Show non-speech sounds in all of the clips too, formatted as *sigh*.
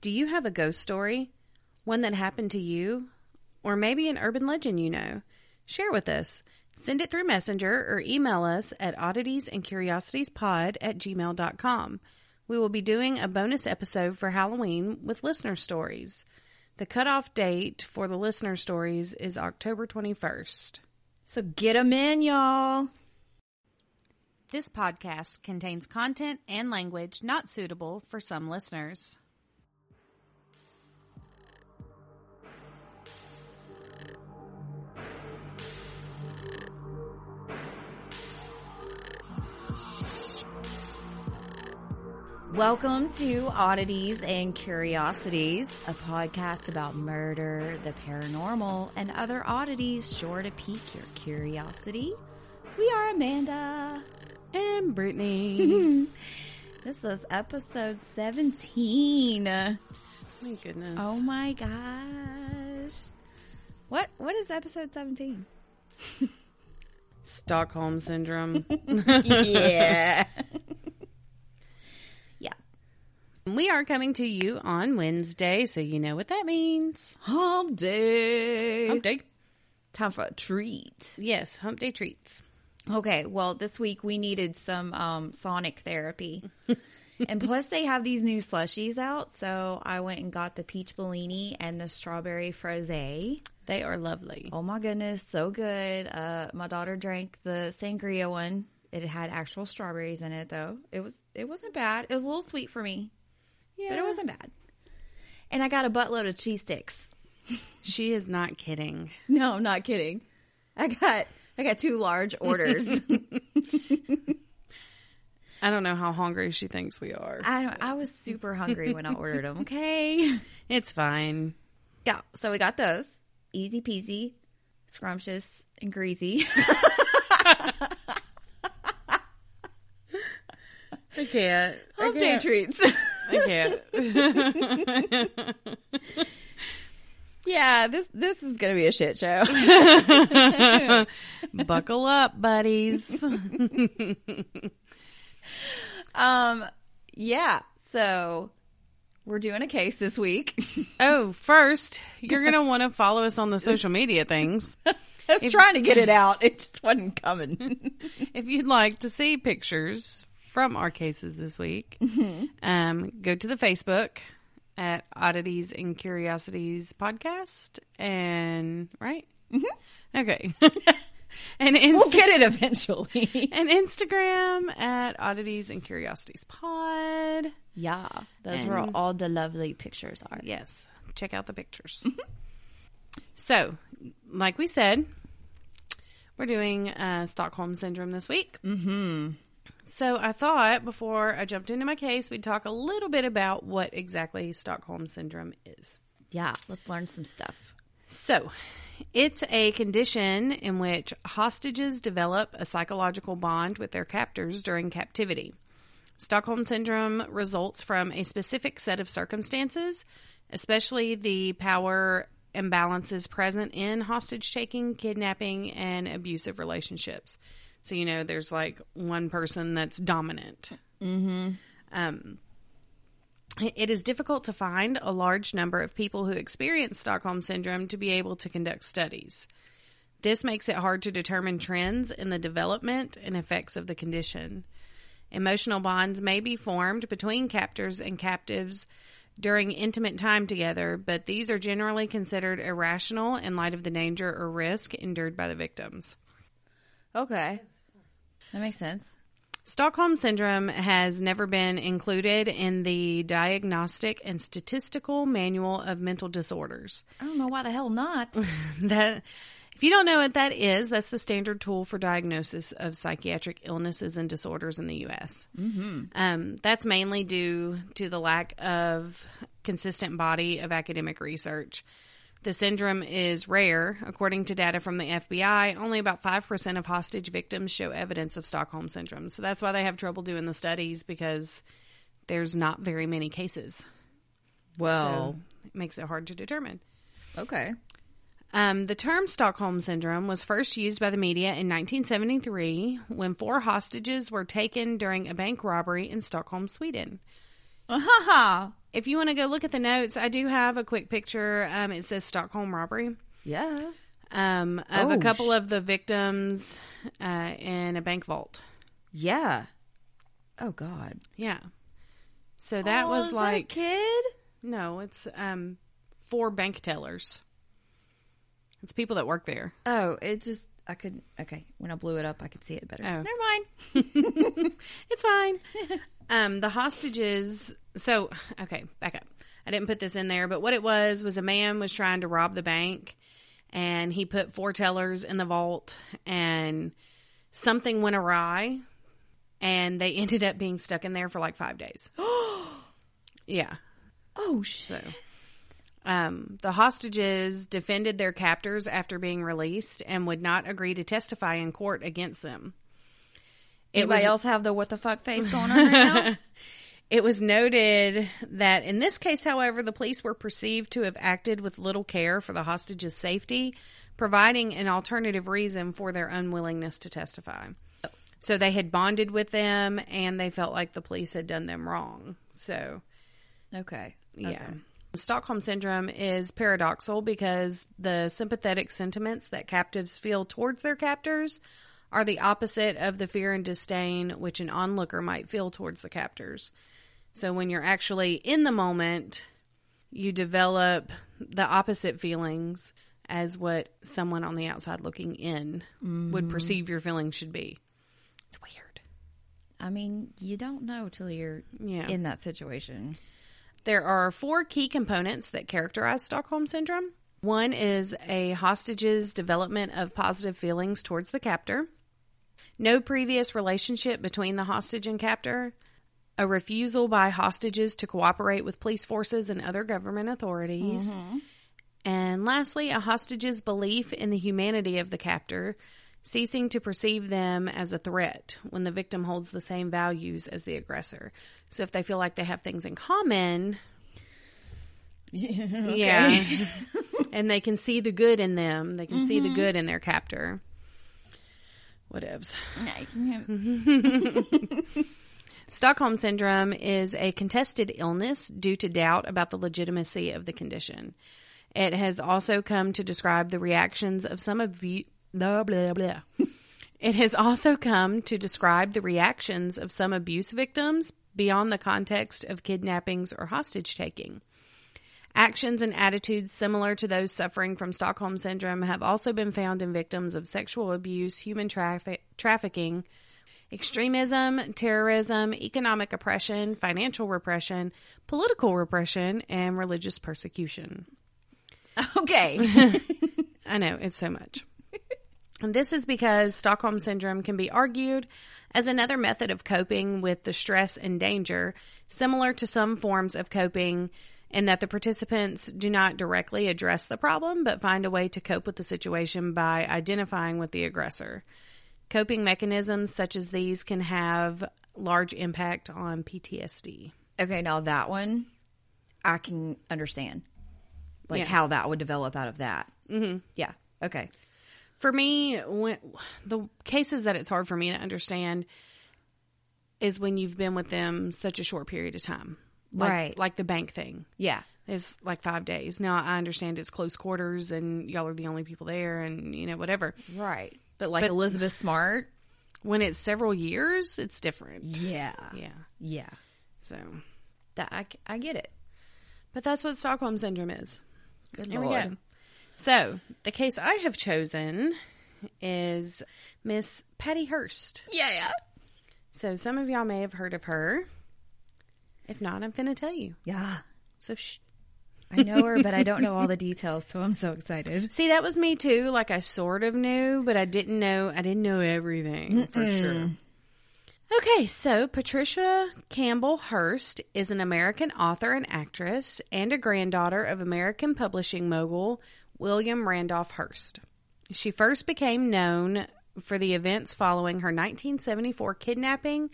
Do you have a ghost story? One that happened to you? Or maybe an urban legend you know? Share with us. Send it through Messenger or email us at odditiesandcuriositiespod at gmail.com. We will be doing a bonus episode for Halloween with listener stories. The cutoff date for the listener stories is October 21st. So get them in, y'all. This podcast contains content and language not suitable for some listeners. Welcome to Oddities and Curiosities, a podcast about murder, the paranormal, and other oddities sure to pique your curiosity. We are Amanda. And Brittany. *laughs* This is episode 17. My goodness. Oh my gosh. What what is episode 17? Stockholm Syndrome. *laughs* yeah. yeah. *laughs* we are coming to you on Wednesday, so you know what that means. Hump day. Hump day. Time for a treat. Yes, hump day treats. Okay, well, this week we needed some um, sonic therapy. *laughs* and plus, they have these new slushies out. So I went and got the peach Bellini and the strawberry froze. They are lovely. Oh my goodness, so good. Uh, my daughter drank the sangria one. It had actual strawberries in it, though. It was it wasn't bad. It was a little sweet for me, Yeah. but it wasn't bad. And I got a buttload of cheese sticks. *laughs* She is not kidding. No, I'm not kidding. I got I got two large orders. *laughs* *laughs* I don't know how hungry she thinks we are. I don't, I was super hungry when I ordered them. Okay. It's fine. Yeah. So we got those. Easy peasy, scrumptious, and greasy. I can't. Hump day treats. I can't. *laughs* yeah, this this is gonna be a shit show. *laughs* Buckle up, buddies. *laughs* um, yeah. So we're doing a case this week. oh, first, you're going to want to follow us on the social media things. I was trying to get it out. It just wasn't coming. If you'd like to see pictures from our cases this week, um, go to the Facebook at Oddities and Curiosities Podcast, and right, mm-hmm. okay, *laughs* and Insta- we'll get it eventually. *laughs* and Instagram at Oddities and Curiosities Pod. yeah, those And- all the lovely pictures are. Yes, check out the pictures. so, like we said, we're doing uh, Stockholm Syndrome this week. Mm-hmm. So, I thought before I jumped into my case, we'd talk a little bit about what exactly Stockholm Syndrome is. Yeah, let's learn some stuff. So, it's a condition in which hostages develop a psychological bond with their captors during captivity. Stockholm Syndrome results from a specific set of circumstances, especially the power imbalances present in hostage taking, kidnapping, and abusive relationships. So, you know, there's like one person that's dominant. Mm-hmm. Um, it is difficult to find a large number of people who experience Stockholm Syndrome to be able to conduct studies. This makes it hard to determine trends in the development and effects of the condition. Emotional bonds may be formed between captors and captives during intimate time together, but these are generally considered irrational in light of the danger or risk endured by the victims. Okay, that makes sense. Stockholm Syndrome has never been included in the Diagnostic and Statistical Manual of Mental Disorders. I don't know why the hell not. *laughs* That if you don't know what that is, that's the standard tool for diagnosis of psychiatric illnesses and disorders in the U.S. Mm-hmm. Um, that's mainly due to the lack of consistent body of academic research. The syndrome is rare. According to data from the FBI, only about 5% of hostage victims show evidence of Stockholm Syndrome. So that's why they have trouble doing the studies because there's not very many cases. Well, So it makes it hard to determine. okay. Um, the term Stockholm Syndrome was first used by the media in 1973 when four hostages were taken during a bank robbery in Stockholm, Sweden. Ha if you want to go look at the notes, I do have a quick picture. Um, it says Stockholm robbery Yeah. um, of a Oh, couple of the victims uh, in a bank vault. Yeah. Oh God. Yeah. So that Oh, was is like a kid. no, it's um, four bank tellers. It's people that work there. Oh, it just I could okay. When I blew it up, I could see it better. Oh. Never mind. *laughs* *laughs* It's fine. *laughs* um, the hostages. So, okay, back up. I didn't put this in there, but what it was was a man was trying to rob the bank, and he put four tellers in the vault, and something went awry, and they *laughs* ended up being stuck in there for like five days. *gasps* yeah. Oh shit. So, um, the hostages defended their captors after being released and would not agree to testify in court against them. It Anybody was- else have the what the fuck face going on right now? *laughs* It was noted that in this case, however, the police were perceived to have acted with little care for the hostages' safety, providing an alternative reason for their unwillingness to testify. So they had bonded with them and they felt like the police had done them wrong. So, okay. yeah. Okay. Stockholm syndrome is paradoxal because the sympathetic sentiments that captives feel towards their captors are the opposite of the fear and disdain which an onlooker might feel towards the captors. So when you're actually in the moment, you develop the opposite feelings as what someone on the outside looking in would mm-hmm. perceive your feelings should be. It's weird. I mean, you don't know till you're Yeah. in that situation. There are four key components that characterize Stockholm Syndrome. One is a hostage's development of positive feelings towards the captor, no previous relationship between the hostage and captor, a refusal by hostages to cooperate with police forces and other government authorities, and lastly, a hostage's belief in the humanity of the captor, ceasing to perceive them as a threat when the victim holds the same values as the aggressor. So if they feel like they have things in common, *laughs* yeah, *laughs* and they can see the good in them, they can see the good in their captor. Whatevs. *laughs* Stockholm Syndrome is a contested illness due to doubt about the legitimacy of the condition. It has also come to describe the reactions of some abu- blah, blah, blah. It has also come to describe the reactions of some abuse victims beyond the context of kidnappings or hostage taking. Actions and attitudes similar to those suffering from Stockholm Syndrome have also been found in victims of sexual abuse, human traffic- trafficking, extremism, terrorism, economic oppression, financial repression, political repression, and religious persecution. okay. *laughs* I know, it's so much. and this is because Stockholm Syndrome can be argued as another method of coping with the stress and danger, similar to some forms of coping, in that the participants do not directly address the problem, but find a way to cope with the situation by identifying with the aggressor. Coping mechanisms such as these can have large impact on PTSD. okay, now that one I can understand. Like Yeah. how that would develop out of that. Mm-hmm. Yeah. Okay. for me when the cases that it's hard for me to understand is when you've been with them such a short period of time like, Right. like the bank thing Yeah. is like five days now i understand it's close quarters and y'all are the only people there and you know whatever Right. But like But- Elizabeth Smart. when it's several years it's different Yeah. yeah Yeah. so That I, I get it. but that's what stockholm syndrome is Good Here we go. So, the case I have chosen is Miss Patty Hearst. Yeah, yeah. So, some of y'all may have heard of her. If not, I'm going to tell you. Yeah. So, shh. I know her, but I don't know all the details, so I'm so excited. *laughs* See, that was me too. Like, I sort of knew, but I didn't know, I didn't know everything for sure. Okay, so Patricia Campbell Hearst is an American author and actress and a granddaughter of American publishing mogul William Randolph Hearst. She first became known for the events following her 1974 kidnapping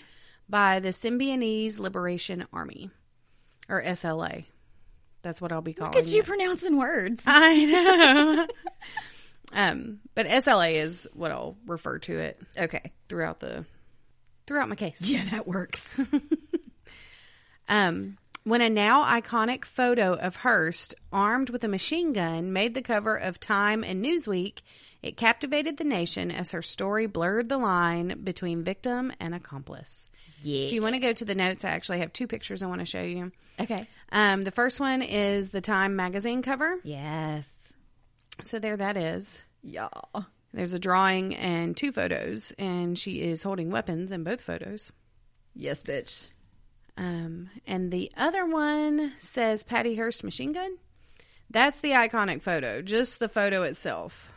by the Symbionese Liberation Army, or SLA. That's what I'll be calling Look at you it. pronouncing words. *laughs* I know. *laughs* um, but SLA is what I'll refer to it Okay. throughout the throughout my case. Yeah, that works. *laughs* Um, when a now iconic photo of Hearst armed with a machine gun made the cover of Time and Newsweek, it captivated the nation as her story blurred the line between victim and accomplice. Yeah. If you want to go to the notes, I actually have two pictures I want to show you. okay. Um, the first one is the Time magazine cover. Yes. So there that is. Yeah. There's a drawing and two photos, and she is holding weapons in both photos. Yes, bitch. Um, and the other one says Patty Hearst machine gun. That's the iconic photo, just the photo itself.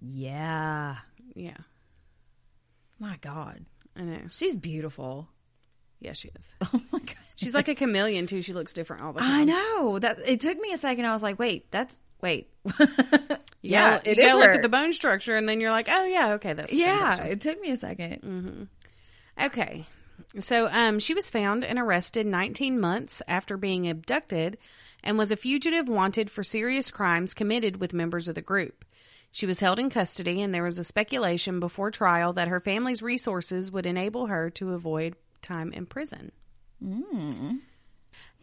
Yeah. Yeah, My God. I know. She's beautiful. Yeah, she is. *laughs* Oh my God. She's like a chameleon too. She looks different all the time. I know that it took me a second. I was like, wait, that's wait. *laughs* Yeah, gotta, it you is look at the bone structure, and then you're like, oh yeah, okay, that's yeah, it took me a 2nd mm-hmm. Okay. So um, she was found and arrested 19 months after being abducted and was a fugitive wanted for serious crimes committed with members of the group. She was held in custody, and there was a speculation before trial that her family's resources would enable her to avoid time in prison. Hmm.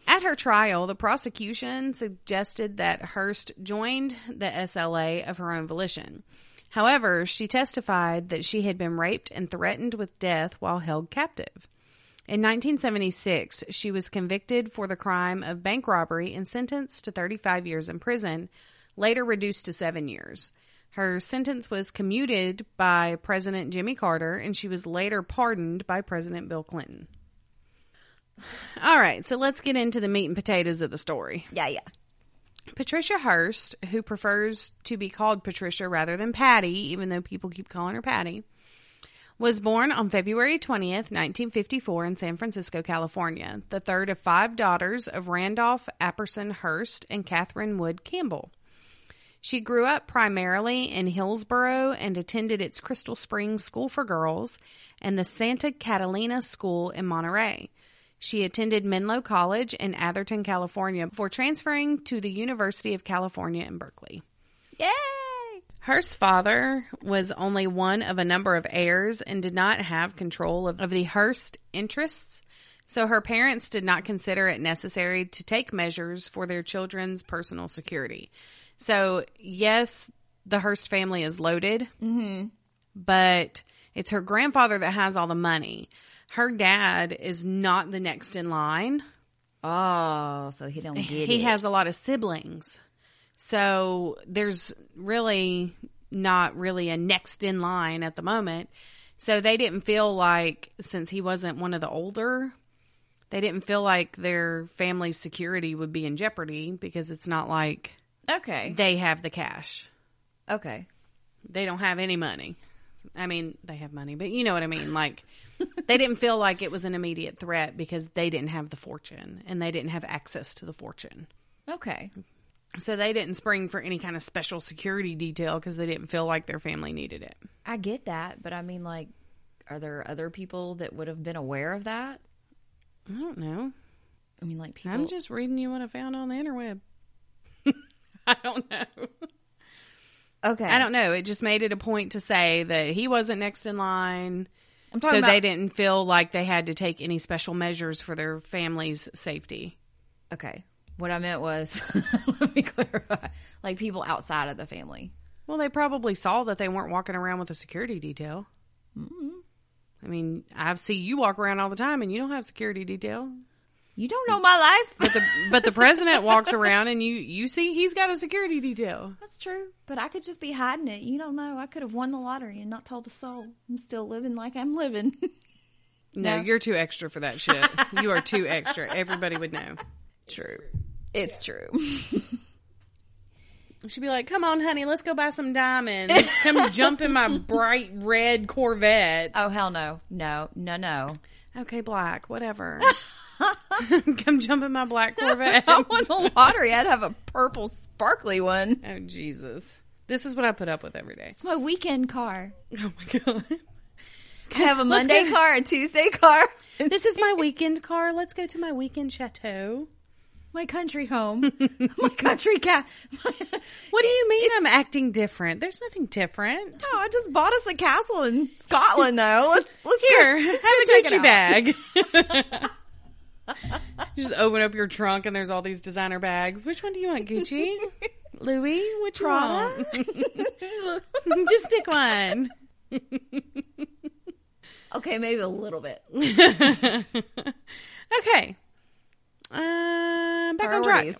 At her trial, the prosecution suggested that Hearst joined the SLA of her own volition. However, she testified that she had been raped and threatened with death while held captive. In 1976, she was convicted for the crime of bank robbery and sentenced to 35 years in prison, later reduced to seven years. Her sentence was commuted by President Jimmy Carter, and she was later pardoned by President Bill Clinton. All right, so let's get into the meat and potatoes of the story. Yeah, yeah. Patricia Hearst, who prefers to be called Patricia rather than Patty, even though people keep calling her Patty, was born on February 20th, 1954, in San Francisco, California, the third of five daughters of Randolph Apperson Hearst and Catherine Wood Campbell. She grew up primarily in Hillsborough and attended its Crystal Springs School for Girls and the Santa Catalina School in Monterey. She attended Menlo College in Atherton, California before transferring to the University of California in Berkeley. Yay! Hearst's father was only one of a number of heirs and did not have control of, of the Hearst interests, so her parents did not consider it necessary to take measures for their children's personal security. So, yes, the Hearst family is loaded, mm-hmm. but it's her grandfather that has all the money. Her dad is not the next in line. Oh, so he don't get he it. has a lot of siblings. So there's really not really a next in line at the moment. So they didn't feel like, since he wasn't one of the older, they didn't feel like their family's security would be in jeopardy because it's not like okay. they have the cash. Okay. They don't have any money. I mean, they have money, but you know what I mean. Like, they didn't feel like it was an immediate threat because they didn't have the fortune and they didn't have access to the fortune. Okay. So they didn't spring for any kind of special security detail because they didn't feel like their family needed it. I get that, but I mean, like, are there other people that would have been aware of that? I don't know. I mean, like people. I'm just reading you what I found on the interweb. *laughs* I don't know. okay. I don't know. It just made it a point to say that he wasn't next in line. I'm So talking they didn't feel like they had to take any special measures for their family's safety. Okay. What I meant was, *laughs* let me clarify. Like people outside of the family. Well, they probably saw that they weren't walking around with a security detail. Mm-hmm. I mean, I see you walk around all the time and you don't have security detail. You don't know my life. But the but the president walks around and you you see he's got a security detail. That's true. But I could just be hiding it. You don't know. I could have won the lottery and not told a soul. I'm still living like I'm living. No, No. you're too extra for that shit. you are too extra. Everybody would know. true. It's true. *laughs* She'd be like, "Come on, honey, let's go buy some diamonds. Come jump in my bright red Corvette." oh hell no. No, no, no. Okay, black, whatever. *laughs* *laughs* Come jump in my black Corvette. I won the lottery. I'd have a purple sparkly one. oh Jesus, this is what I put up with every day. It's my weekend car. *laughs* Oh my god. I have a Let's Monday go. car, a Tuesday car, *laughs* This is my weekend car. Let's go to my weekend chateau. my country home, my country cat. What do you mean I'm acting different? There's nothing different. Oh, I just bought us a castle in Scotland, though. Let's, let's Here, go- have let's a go Gucci bag. *laughs* You just open up your trunk and there's all these designer bags. Which one do you want, Gucci? *laughs* Louis? Which one? *laughs* just pick one. Okay, maybe a little bit. okay. Uh, back on track.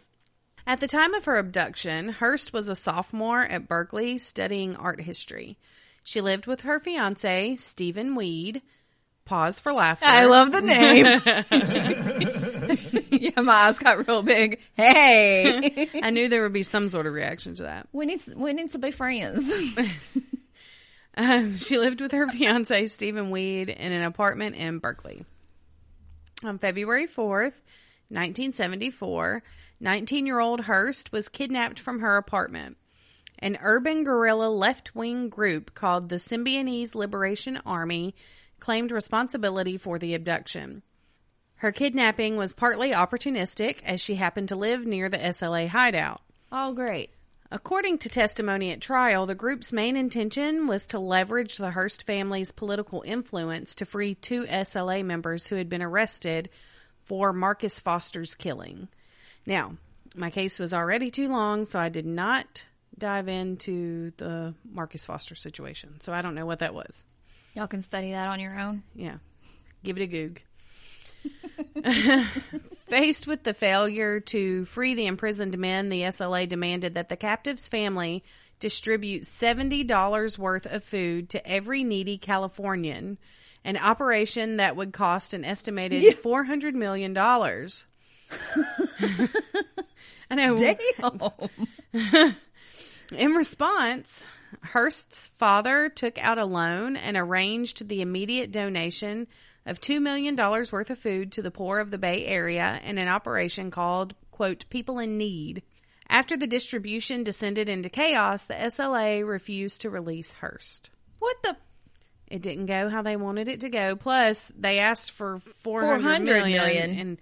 At the time of her abduction, Hearst was a sophomore at Berkeley studying art history. She lived with her fiance, Stephen Weed. Pause for laughter. I love the name. *laughs* yeah, my eyes got real big. Hey, *laughs* I knew there would be some sort of reaction to that. we need we need to be friends. *laughs* Um, she lived with her fiance, Stephen Weed, in an apartment in Berkeley. On February 4th, 1974, 19 year old Hearst was kidnapped from her apartment. An urban guerrilla left wing group called the Symbionese Liberation Army claimed responsibility for the abduction. Her kidnapping was partly opportunistic as she happened to live near the SLA hideout. oh, great. According to testimony at trial, the group's main intention was to leverage the Hearst family's political influence to free two SLA members who had been arrested for Marcus Foster's killing. Now, my case was already too long, so I did not dive into the Marcus Foster situation. So I don't know what that was. Y'all can study that on your own. Yeah. Give it a goog. *laughs* Faced with the failure to free the imprisoned men, the SLA demanded that the captive's family distribute $70 worth of food to every needy Californian, an operation that would cost an estimated $400 million. *laughs* I know. Damn. *laughs* In response, Hearst's father took out a loan and arranged the immediate donation of $2 million worth of food to the poor of the Bay Area in an operation called, quote, People in Need. After the distribution descended into chaos, the SLA refused to release Hearst. What the? It didn't go how they wanted it to go. Plus, they asked for 400 400 million, million. and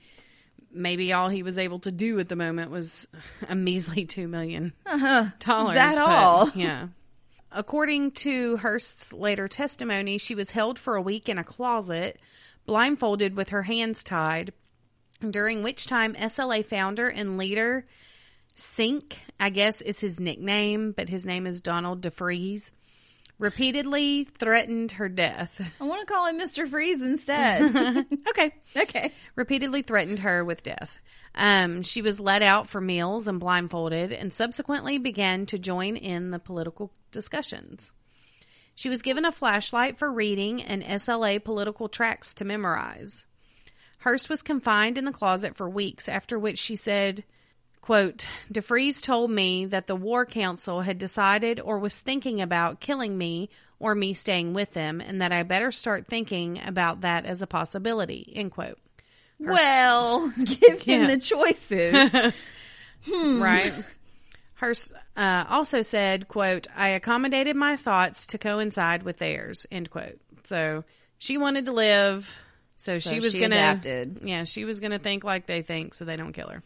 maybe all he was able to do at the moment was a measly 2 million Uh-huh. dollars. That but, all? Yeah. According to Hearst's later testimony, she was held for a week in a closet, blindfolded with her hands tied, during which time SLA founder and leader Cinque, I guess is his nickname, but his name is Donald DeFreeze, repeatedly threatened her death. I want to call him Mr. Freeze instead. *laughs* okay. *laughs* okay. repeatedly threatened her with death. Um, she was let out for meals and blindfolded, and subsequently began to join in the political discussions. She was given a flashlight for reading and SLA political tracts to memorize. Hearst was confined in the closet for weeks, after which she said, quote, DeFreeze told me that the War Council had decided or was thinking about killing me or me staying with them, and that I better start thinking about that as a possibility, end quote. Well, *laughs* *laughs* give him the choices. *laughs* right Hearst uh, also said quote i accommodated my thoughts to coincide with theirs end quote so she wanted to live so, So she was gonna adapted. yeah she was gonna think like they think so they don't kill her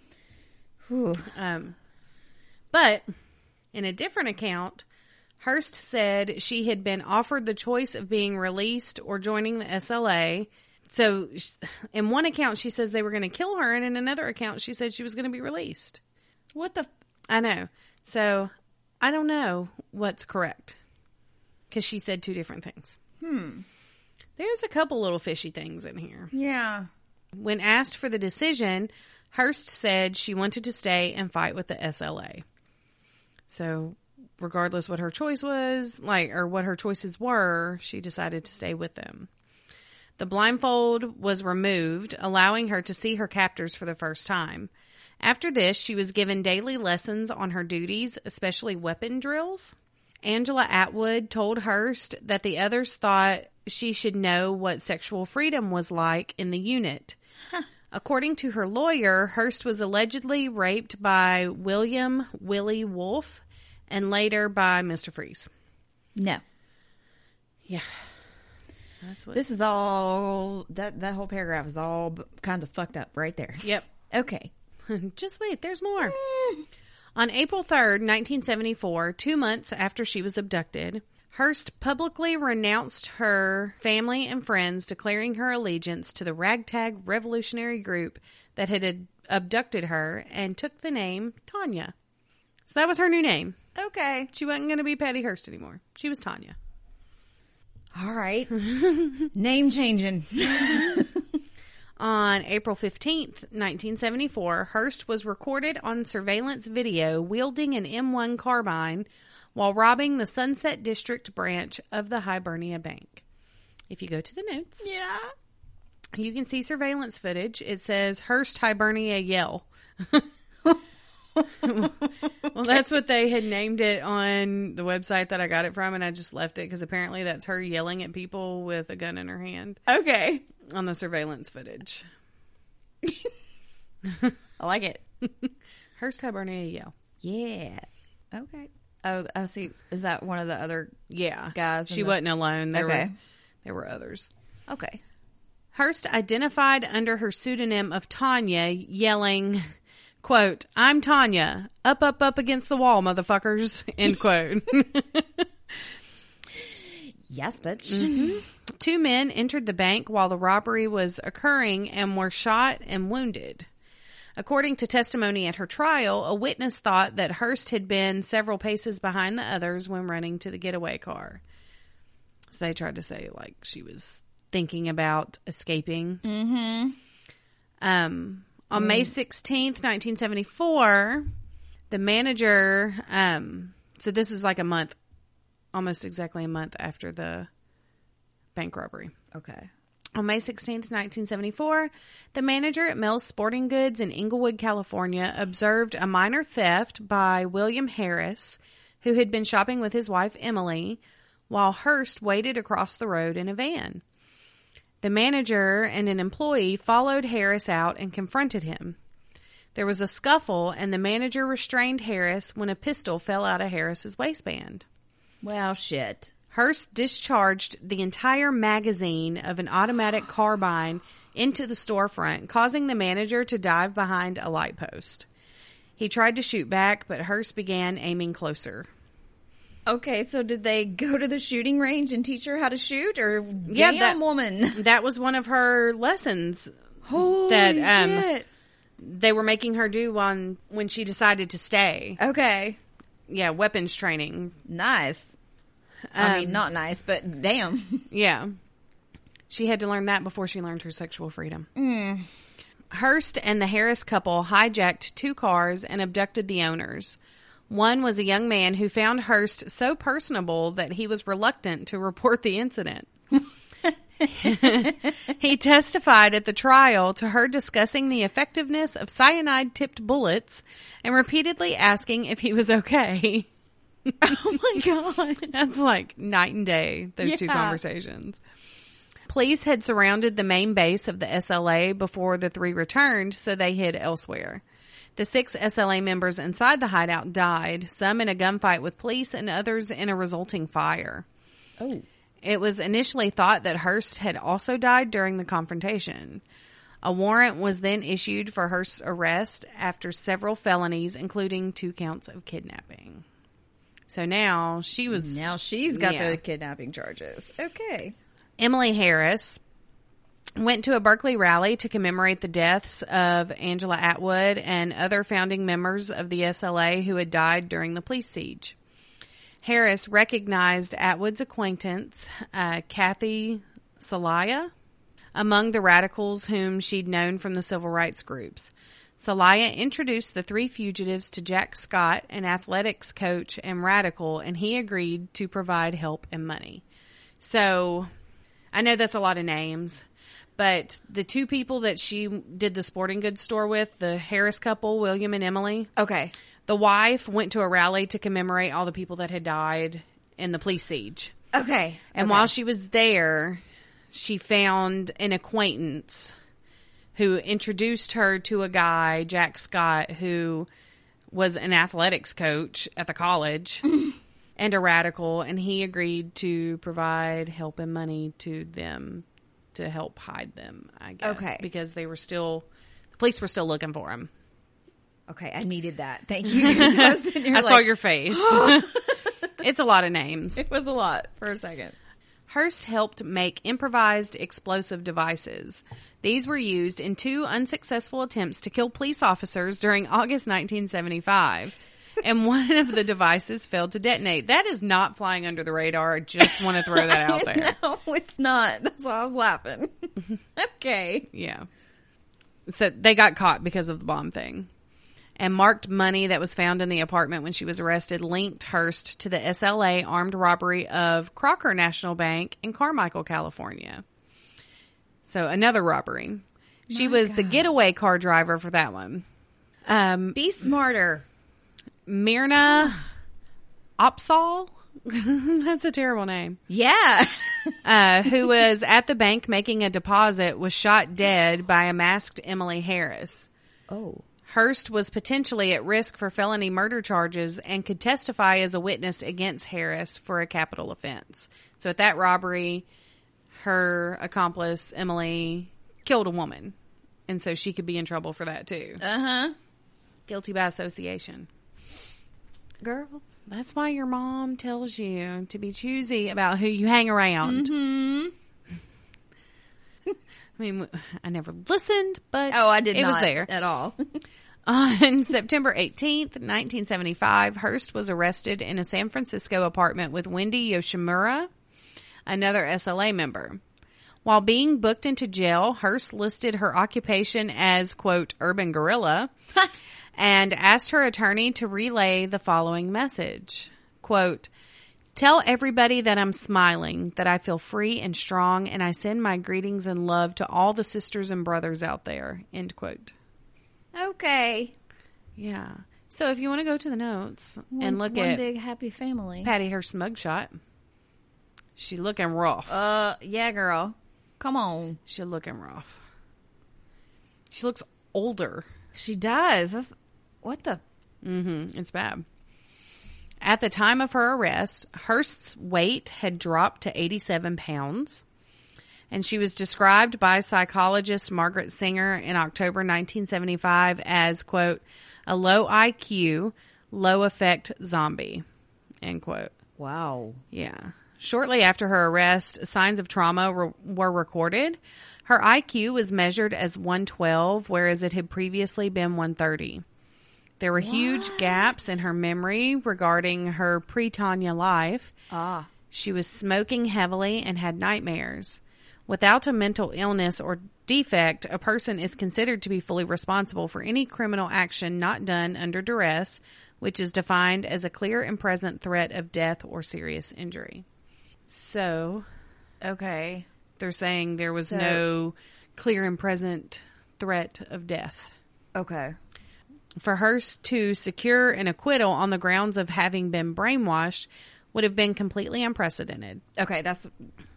Whew. um, but in a different account Hearst said she had been offered the choice of being released or joining the SLA. So, in one account, she says they were going to kill her, and in another account, she said she was going to be released. What the? I know. So I don't know what's correct because she said two different things. Hmm. There's a couple little fishy things in here. Yeah. When asked for the decision, Hearst said she wanted to stay and fight with the SLA. So, regardless what her choice was, like, or what her choices were, she decided to stay with them. The blindfold was removed, allowing her to see her captors for the first time. After this, she was given daily lessons on her duties, especially weapon drills. Angela Atwood told Hearst that the others thought she should know what sexual freedom was like in the unit. According to her lawyer, Hearst was allegedly raped by William Willie Wolfe and later by Mr. Freeze. No. Yeah. That's what. This is all that that whole paragraph is all kind of fucked up right there. Yep. Okay. *laughs* Just wait, there's more. *laughs* On April 3rd, 1974, two months after she was abducted, Hearst publicly renounced her family and friends, declaring her allegiance to the ragtag revolutionary group that had ad- abducted her and took the name Tanya. So that was her new name. Okay. She wasn't going to be Patty Hearst anymore. She was Tanya. All right. *laughs* Name changing. *laughs* On April 15th, 1974, Hearst was recorded on surveillance video wielding an M1 carbine while robbing the Sunset District branch of the Hibernia Bank. If you go to the notes, yeah. you can see surveillance footage. It says Hearst Hibernia Yell. *laughs* *laughs* well, that's what they had named it on the website that I got it from, and I just left it because apparently that's her yelling at people with a gun in her hand Okay. on the surveillance footage. I like it. *laughs* Hearst Hibernia Yell. Yeah. Okay. Oh, I see. Is that one of the other? Yeah, Guys She the- wasn't alone. There Okay. were there were others. Okay. Hearst identified under her pseudonym of Tanya, yelling, "quote I'm Tanya, up, up, up against the wall, motherfuckers." *laughs* End quote. Yes, bitch. Two men entered the bank while the robbery was occurring and were shot and wounded. According to testimony at her trial, a witness thought that Hearst had been several paces behind the others when running to the getaway car. So they tried to say like she was thinking about escaping. Mm-hmm. Um, on May sixteenth, nineteen seventy four, the manager. Um, so this is like a month, almost exactly a month after the bank robbery. Okay. On May 16th, 1974, the manager at Mel's Sporting Goods in Inglewood, California, observed a minor theft by William Harris, who had been shopping with his wife Emily, while Hearst waited across the road in a van. The manager and an employee followed Harris out and confronted him. There was a scuffle, and the manager restrained Harris when a pistol fell out of Harris's waistband. Well, shit. Hearst discharged the entire magazine of an automatic carbine into the storefront, causing the manager to dive behind a light post. He tried to shoot back, but Hearst began aiming closer. Okay, so did they go to the shooting range and teach her how to shoot, or Yeah, damn that- woman? *laughs* That was one of her lessons Holy that um, shit. they were making her do on when she decided to stay. Okay, Yeah, weapons training. nice. I mean, Um, not nice, but damn. *laughs* Yeah. She had to learn that before she learned her sexual freedom. Mm. Hearst and the Harris couple hijacked two cars and abducted the owners. One was a young man who found Hearst so personable that he was reluctant to report the incident. *laughs* he testified at the trial to her discussing the effectiveness of cyanide tipped bullets and repeatedly asking if he was okay. oh my god. *laughs* That's like night and day, those two conversations. Police had surrounded the main base of the SLA before the three returned, so they hid elsewhere. The six SLA members inside the hideout died, some in a gunfight with police and others in a resulting fire. Oh. It was initially thought that Hearst had also died during the confrontation. A warrant was then issued for Hearst's arrest after several felonies, including two counts of kidnapping. So now she was Now she's got Yeah. the kidnapping charges. Okay. Emily Harris went to a Berkeley rally to commemorate the deaths of Angela Atwood and other founding members of the SLA who had died during the police siege. Harris recognized Atwood's acquaintance, uh, Kathy Soliah, among the radicals whom she'd known from the civil rights groups. Soliah introduced the three fugitives to Jack Scott, an athletics coach and radical, and he agreed to provide help and money. So I know that's a lot of names, but the two people that she did the sporting goods store with, the Harris couple, William and Emily, Okay. the wife went to a rally to commemorate all the people that had died in the police siege. Okay. And Okay. while she was there, she found an acquaintance who introduced her to a guy, Jack Scott, who was an athletics coach at the college *laughs* and a radical, and he agreed to provide help and money to them to help hide them, I guess. Okay. Because they were still, the police were still looking for him. Okay, I needed that. Thank you. *laughs* I, was *laughs* sitting here I saw your face. Oh. *laughs* It's a lot of names. It was a lot for a second. Hearst helped make improvised explosive devices. These were used in two unsuccessful attempts to kill police officers during August 1975. And one of the devices failed to detonate. That is not flying under the radar. I just want to throw that *laughs* out there. no, it's not. That's why I was laughing. *laughs* okay. Yeah. So they got caught because of the bomb thing. And marked money that was found in the apartment when she was arrested linked Hearst to the SLA armed robbery of Crocker National Bank in Carmichael, California. So another robbery. She My was the getaway car driver for that one. Um, Be smarter. Myrna Opsahl. *laughs* That's a terrible name. Yeah. *laughs* uh, who was at the bank making a deposit, was shot dead by a masked Emily Harris. oh. Hearst was potentially at risk for felony murder charges and could testify as a witness against Harris for a capital offense. So at that robbery, her accomplice, Emily, killed a woman. And so she could be in trouble for that too. Uh huh. Guilty by association. Girl. That's why your mom tells you to be choosy about who you hang around. Hmm. *laughs* I mean, I never listened, but Oh, I did it was there. at all. *laughs* On September 18th, 1975, Hearst was arrested in a San Francisco apartment with Wendy Yoshimura, another SLA member. While being booked into jail, Hearst listed her occupation as, quote, urban guerrilla *laughs* and asked her attorney to relay the following message. Quote, Tell everybody that I'm smiling, that I feel free and strong, and I send my greetings and love to all the sisters and brothers out there. End quote. okay. Yeah. So if you want to go to the notes One, and look at big happy family. Patty Hearst mugshot, she looking rough. Uh, yeah, girl. Come on. she looking rough. She looks older. She does. That's what the. Mm-hmm. It's bad. At the time of her arrest, Hearst's weight had dropped to 87 pounds, and she was described by psychologist Margaret Singer in October 1975 as, quote, a low IQ, low effect zombie, end quote. Wow. Yeah. Shortly after her arrest, signs of trauma re- were recorded. Her IQ was measured as 112, whereas it had previously been 130. There were huge gaps in her memory regarding her pre Tanya life. Ah. She was smoking heavily and had nightmares. Without a mental illness or defect, a person is considered to be fully responsible for any criminal action not done under duress, which is defined as a clear and present threat of death or serious injury. So, Okay. they're saying there was So- no clear and present threat of death. Okay. For Hearst to secure an acquittal on the grounds of having been brainwashed would have been completely unprecedented. Okay. That's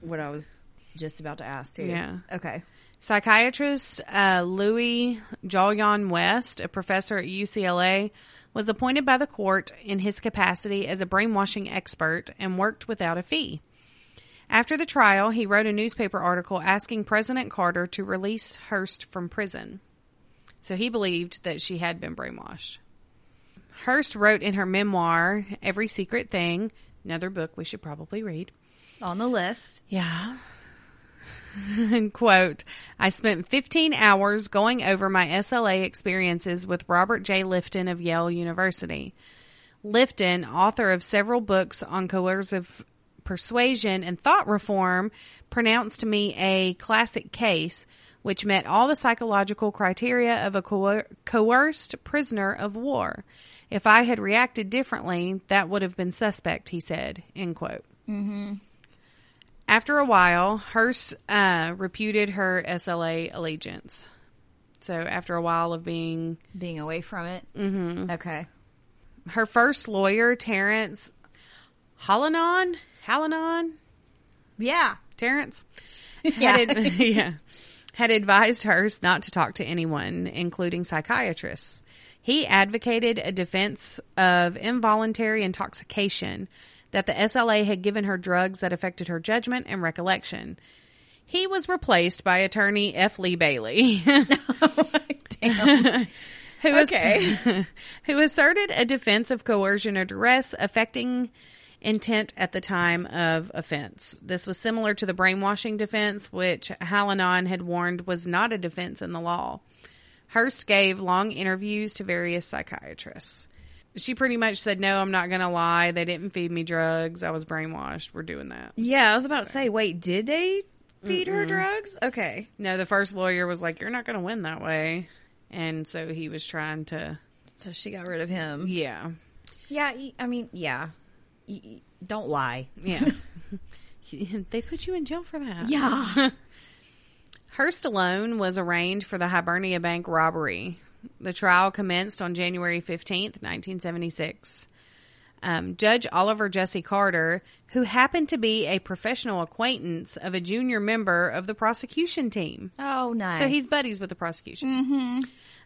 what I was just about to ask too. Yeah. Okay. Psychiatrist uh, Louis Jolyon West, a professor at UCLA, was appointed by the court in his capacity as a brainwashing expert and worked without a fee. After the trial, he wrote a newspaper article asking President Carter to release Hearst from prison. So he believed that she had been brainwashed. Hearst wrote in her memoir, Every Secret Thing, another book we should probably read. On the list. Yeah. *laughs* Quote, I spent 15 hours going over my SLA experiences with Robert J. Lifton of Yale University. Lifton, author of several books on coercive persuasion and thought reform, pronounced me a classic case which met all the psychological criteria of a coer- coerced prisoner of war. If I had reacted differently, that would have been suspect, he said. End quote. After a while, Hearst uh, reputed her SLA allegiance. So after a while of being Being away from it. Mm-hmm. Okay. her first lawyer, Terrence Hallinan, Hallinan, Yeah. Terrence, *laughs* Yeah. had, ad- *laughs* yeah, had advised Hearst not to talk to anyone, including psychiatrists. He advocated a defense of involuntary intoxication, that the SLA had given her drugs that affected her judgment and recollection. He was replaced by attorney F. Lee Bailey. *laughs* *laughs* Who was- Okay. *laughs* who asserted a defense of coercion or duress affecting intent at the time of offense. This was similar to the brainwashing defense, which Hallinan had warned was not a defense in the law. Hearst gave long interviews to various psychiatrists. She pretty much said, No, I'm not going to lie. They didn't feed me drugs. I was brainwashed. We're doing that. Yeah, I was about to say, wait, did they feed her drugs? Okay. No, the first lawyer was like, You're not going to win that way. And so he was trying to, So she got rid of him. yeah. Yeah, I mean, yeah. Y- Don't lie. Yeah. *laughs* *laughs* they put you in jail for that. Yeah. *laughs* Hearst alone was arraigned for the Hibernia Bank robbery. The trial commenced on January 15th, 1976. Um, Judge Oliver Jesse Carter, who happened to be a professional acquaintance of a junior member of the prosecution team. oh, nice. So he's buddies with the prosecution.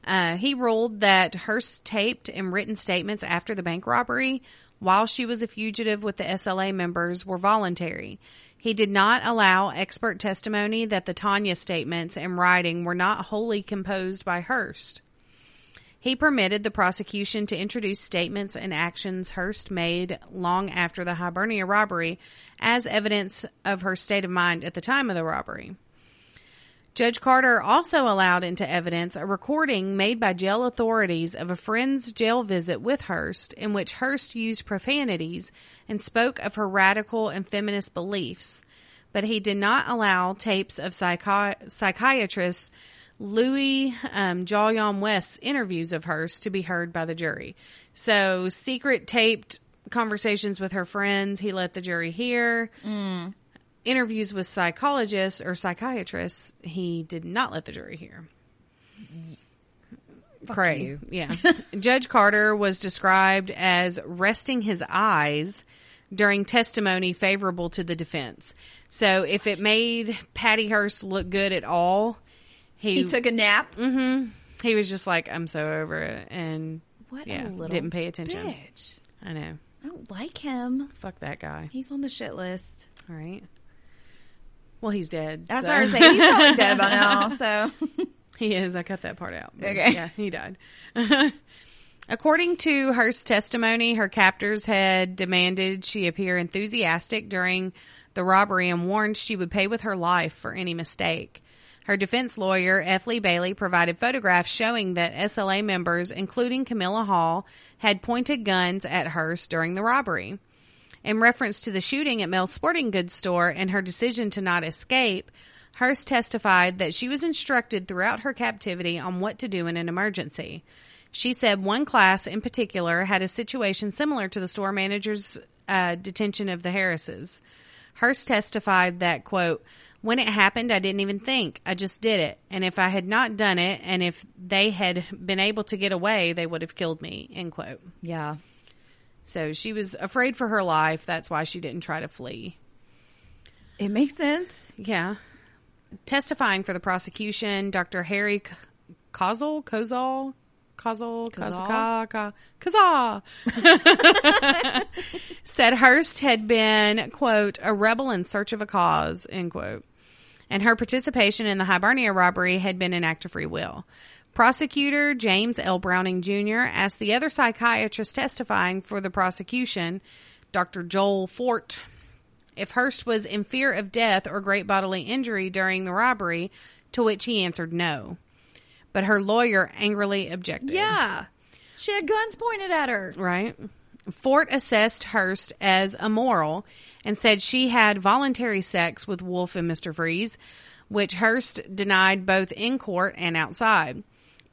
Uh, he ruled that Hearst's taped and written statements after the bank robbery, while she was a fugitive with the SLA members, were voluntary. He did not allow expert testimony that the Tanya statements and writing were not wholly composed by Hearst. He permitted the prosecution to introduce statements and actions Hearst made long after the Hibernia robbery as evidence of her state of mind at the time of the robbery. Judge Carter also allowed into evidence a recording made by jail authorities of a friend's jail visit with Hearst in which Hearst used profanities and spoke of her radical and feminist beliefs, but he did not allow tapes of psychi- psychiatrist Louis um, West's interviews of Hearst to be heard by the jury. So, secret taped conversations with her friends, he let the jury hear interviews with psychologists or psychiatrists, he did not let the jury hear. Cray. you. Yeah. *laughs* Judge Carter was described as resting his eyes during testimony favorable to the defense. So if it made Patty Hearst look good at all, he, he took a nap. hmm he was just like, I'm so over it. And What yeah, a little didn't pay attention. bitch. I know. I don't like him. Fuck that guy. He's on the shit list. All right. Well, he's dead. That's so- what I was saying. He's probably dead by now. *laughs* So He is. I cut that part out. Okay. Yeah, he died. *laughs* According to Hearst's testimony, her captors had demanded she appear enthusiastic during the robbery and warned she would pay with her life for any mistake. Her defense lawyer, F. Lee Bailey, provided photographs showing that SLA members, including Camilla Hall, had pointed guns at Hearst during the robbery. In reference to the shooting at Mel's Sporting Goods store and her decision to not escape, Hearst testified that she was instructed throughout her captivity on what to do in an emergency. She said one class in particular had a situation similar to the store manager's uh, detention of the Harrises. Hearst testified that, quote, when it happened, I didn't even think. I just did it. And if I had not done it, and if they had been able to get away, they would have killed me, end quote. yeah, So she was afraid for her life. That's why she didn't try to flee. it makes sense. Yeah. Testifying for the prosecution, Dr. Harry K- Kozol, Kozol, Kozol, Kozol? Kazaa, Kazaa, said Hearst had been, quote, a rebel in search of a cause, end quote. And her participation in the Hibernia robbery had been an act of free will. Prosecutor James L. Browning Jr. asked the other psychiatrist testifying for the prosecution, Dr. Joel Fort, if Hearst was in fear of death or great bodily injury during the robbery, to which he answered no. But her lawyer angrily objected. Yeah, she had guns pointed at her. Right? Fort assessed Hearst as immoral and said she had voluntary sex with Wolfe and Mr. Freeze, which Hearst denied both in court and outside.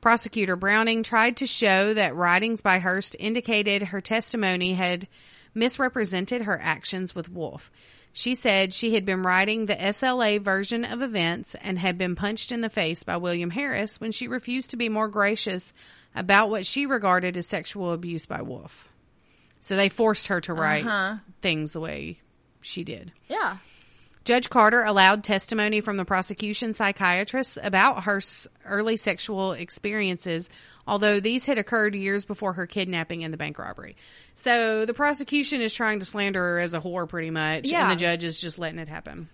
Prosecutor Browning tried to show that writings by Hearst indicated her testimony had misrepresented her actions with Wolfe. She said she had been writing the SLA version of events and had been punched in the face by William Harris when she refused to be more gracious about what she regarded as sexual abuse by Wolfe. So they forced her to write Uh-huh. things the way she did. Yeah, Judge Carter allowed testimony from the prosecution psychiatrists about her early sexual experiences, although these had occurred years before her kidnapping and the bank robbery. So the prosecution is trying to slander her as a whore pretty much, Yeah. and the judge is just letting it happen.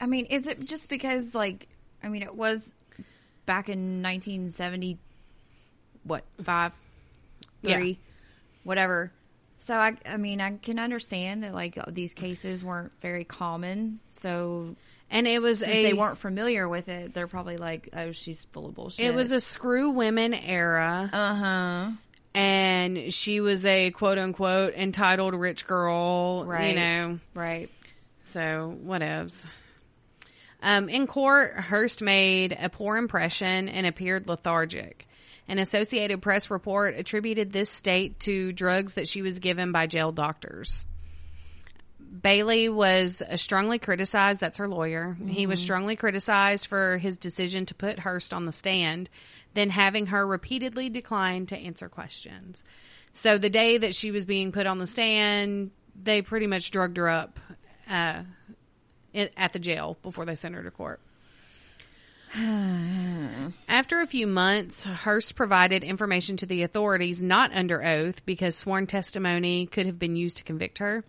I mean, is it just because like I mean, it was back in 1970, what five, Yeah. three, whatever. So I, I mean, I can understand that like these cases weren't very common. So And it was since a they weren't familiar with it, they're probably like, "Oh, she's full of bullshit." it was a screw women era. uh huh. and she was a quote unquote entitled rich girl, Right. you know. Right. So whatevs. Um, in court, Hearst made a poor impression and appeared lethargic. An Associated Press report attributed this state to drugs that she was given by jail doctors. Bailey was uh, strongly criticized. That's her lawyer. He was strongly criticized for his decision to put Hearst on the stand, then having her repeatedly decline to answer questions. So the day that she was being put on the stand, they pretty much drugged her up uh, at the jail before they sent her to court. After a few months, Hearst provided information to the authorities not under oath because sworn testimony could have been used to convict her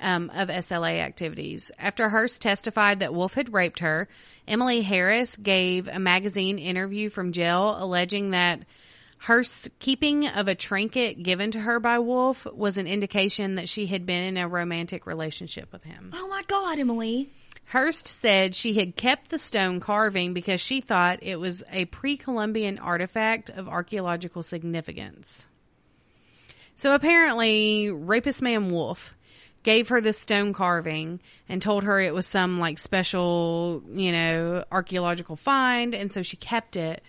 um, of SLA activities. After Hearst testified that Wolfe had raped her, Emily Harris gave a magazine interview from jail alleging that Hearst's keeping of a trinket given to her by Wolfe was an indication that she had been in a romantic relationship with him. Oh my God, Emily. Hearst said she had kept the stone carving because she thought it was a pre Columbian artifact of archaeological significance. So apparently, rapist man Wolfe gave her the stone carving and told her it was some like special, you know, archaeological find, and so she kept it.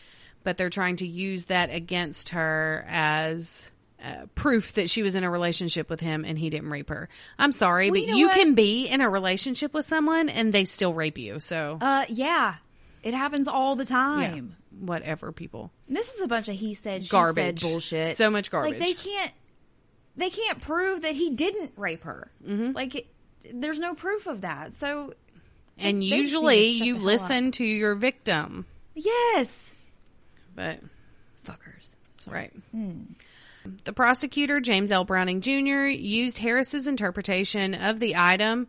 But they're trying to use that against her as uh, proof that she was in a relationship with him and he didn't rape her. I'm sorry, Well, but you know you can be in a relationship with someone and they still rape you. So Uh, yeah, it happens all the yeah, time. whatever, people. This is a bunch of he said, she Garbage. said bullshit. So much garbage. Like they can't, they can't prove that he didn't rape her. Mm-hmm. Like it, there's no proof of that. So And They just need to usually you listen to your victim, yes, but fuckers. right. Hmm. The prosecutor, James L. Browning Jr., used Harris's interpretation of the item,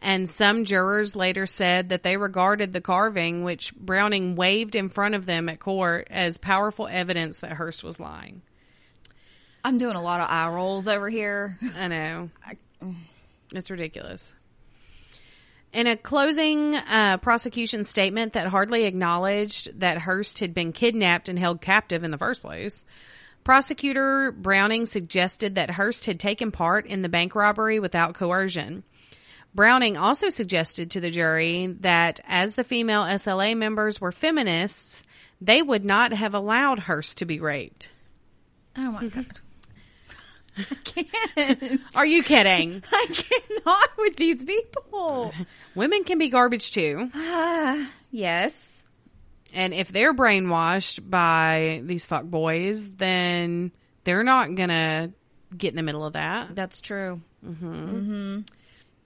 and some jurors later said that they regarded the carving, which Browning waved in front of them at court, as powerful evidence that Hearst was lying. I'm doing a lot of eye rolls over here. I know. It's ridiculous. In a closing uh, prosecution statement that hardly acknowledged that Hearst had been kidnapped and held captive in the first place, prosecutor Browning suggested that Hearst had taken part in the bank robbery without coercion. Browning also suggested to the jury that as the female SLA members were feminists, they would not have allowed Hearst to be raped. Oh my god. I *laughs* can't. Are you kidding? *laughs* I cannot with these people. Women can be garbage too. Ah, yes. And if they're brainwashed by these fuck boys, then they're not gonna get in the middle of that. That's true. Mm-hmm. Mm-hmm.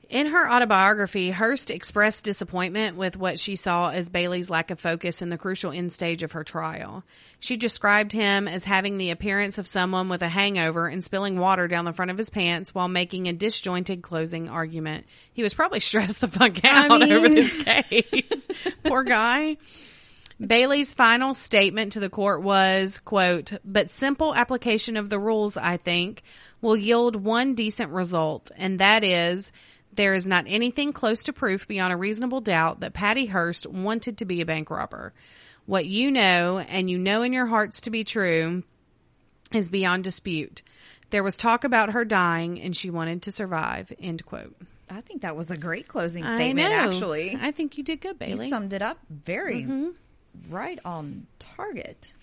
In her autobiography, Hearst expressed disappointment with what she saw as Bailey's lack of focus in the crucial end stage of her trial. She described him as having the appearance of someone with a hangover and spilling water down the front of his pants while making a disjointed closing argument. He was probably *laughs* stressed the fuck out I over mean- this case. *laughs* Poor guy. Bailey's final statement to the court was, quote, but simple application of the rules, I think, will yield one decent result, and that is there is not anything close to proof beyond a reasonable doubt that Patty Hearst wanted to be a bank robber. What you know, and you know in your hearts to be true, is beyond dispute. There was talk about her dying, and she wanted to survive. End quote. I think that was a great closing I statement, know. actually. I think you did good, Bailey. You summed it up very mm-hmm. Right on target.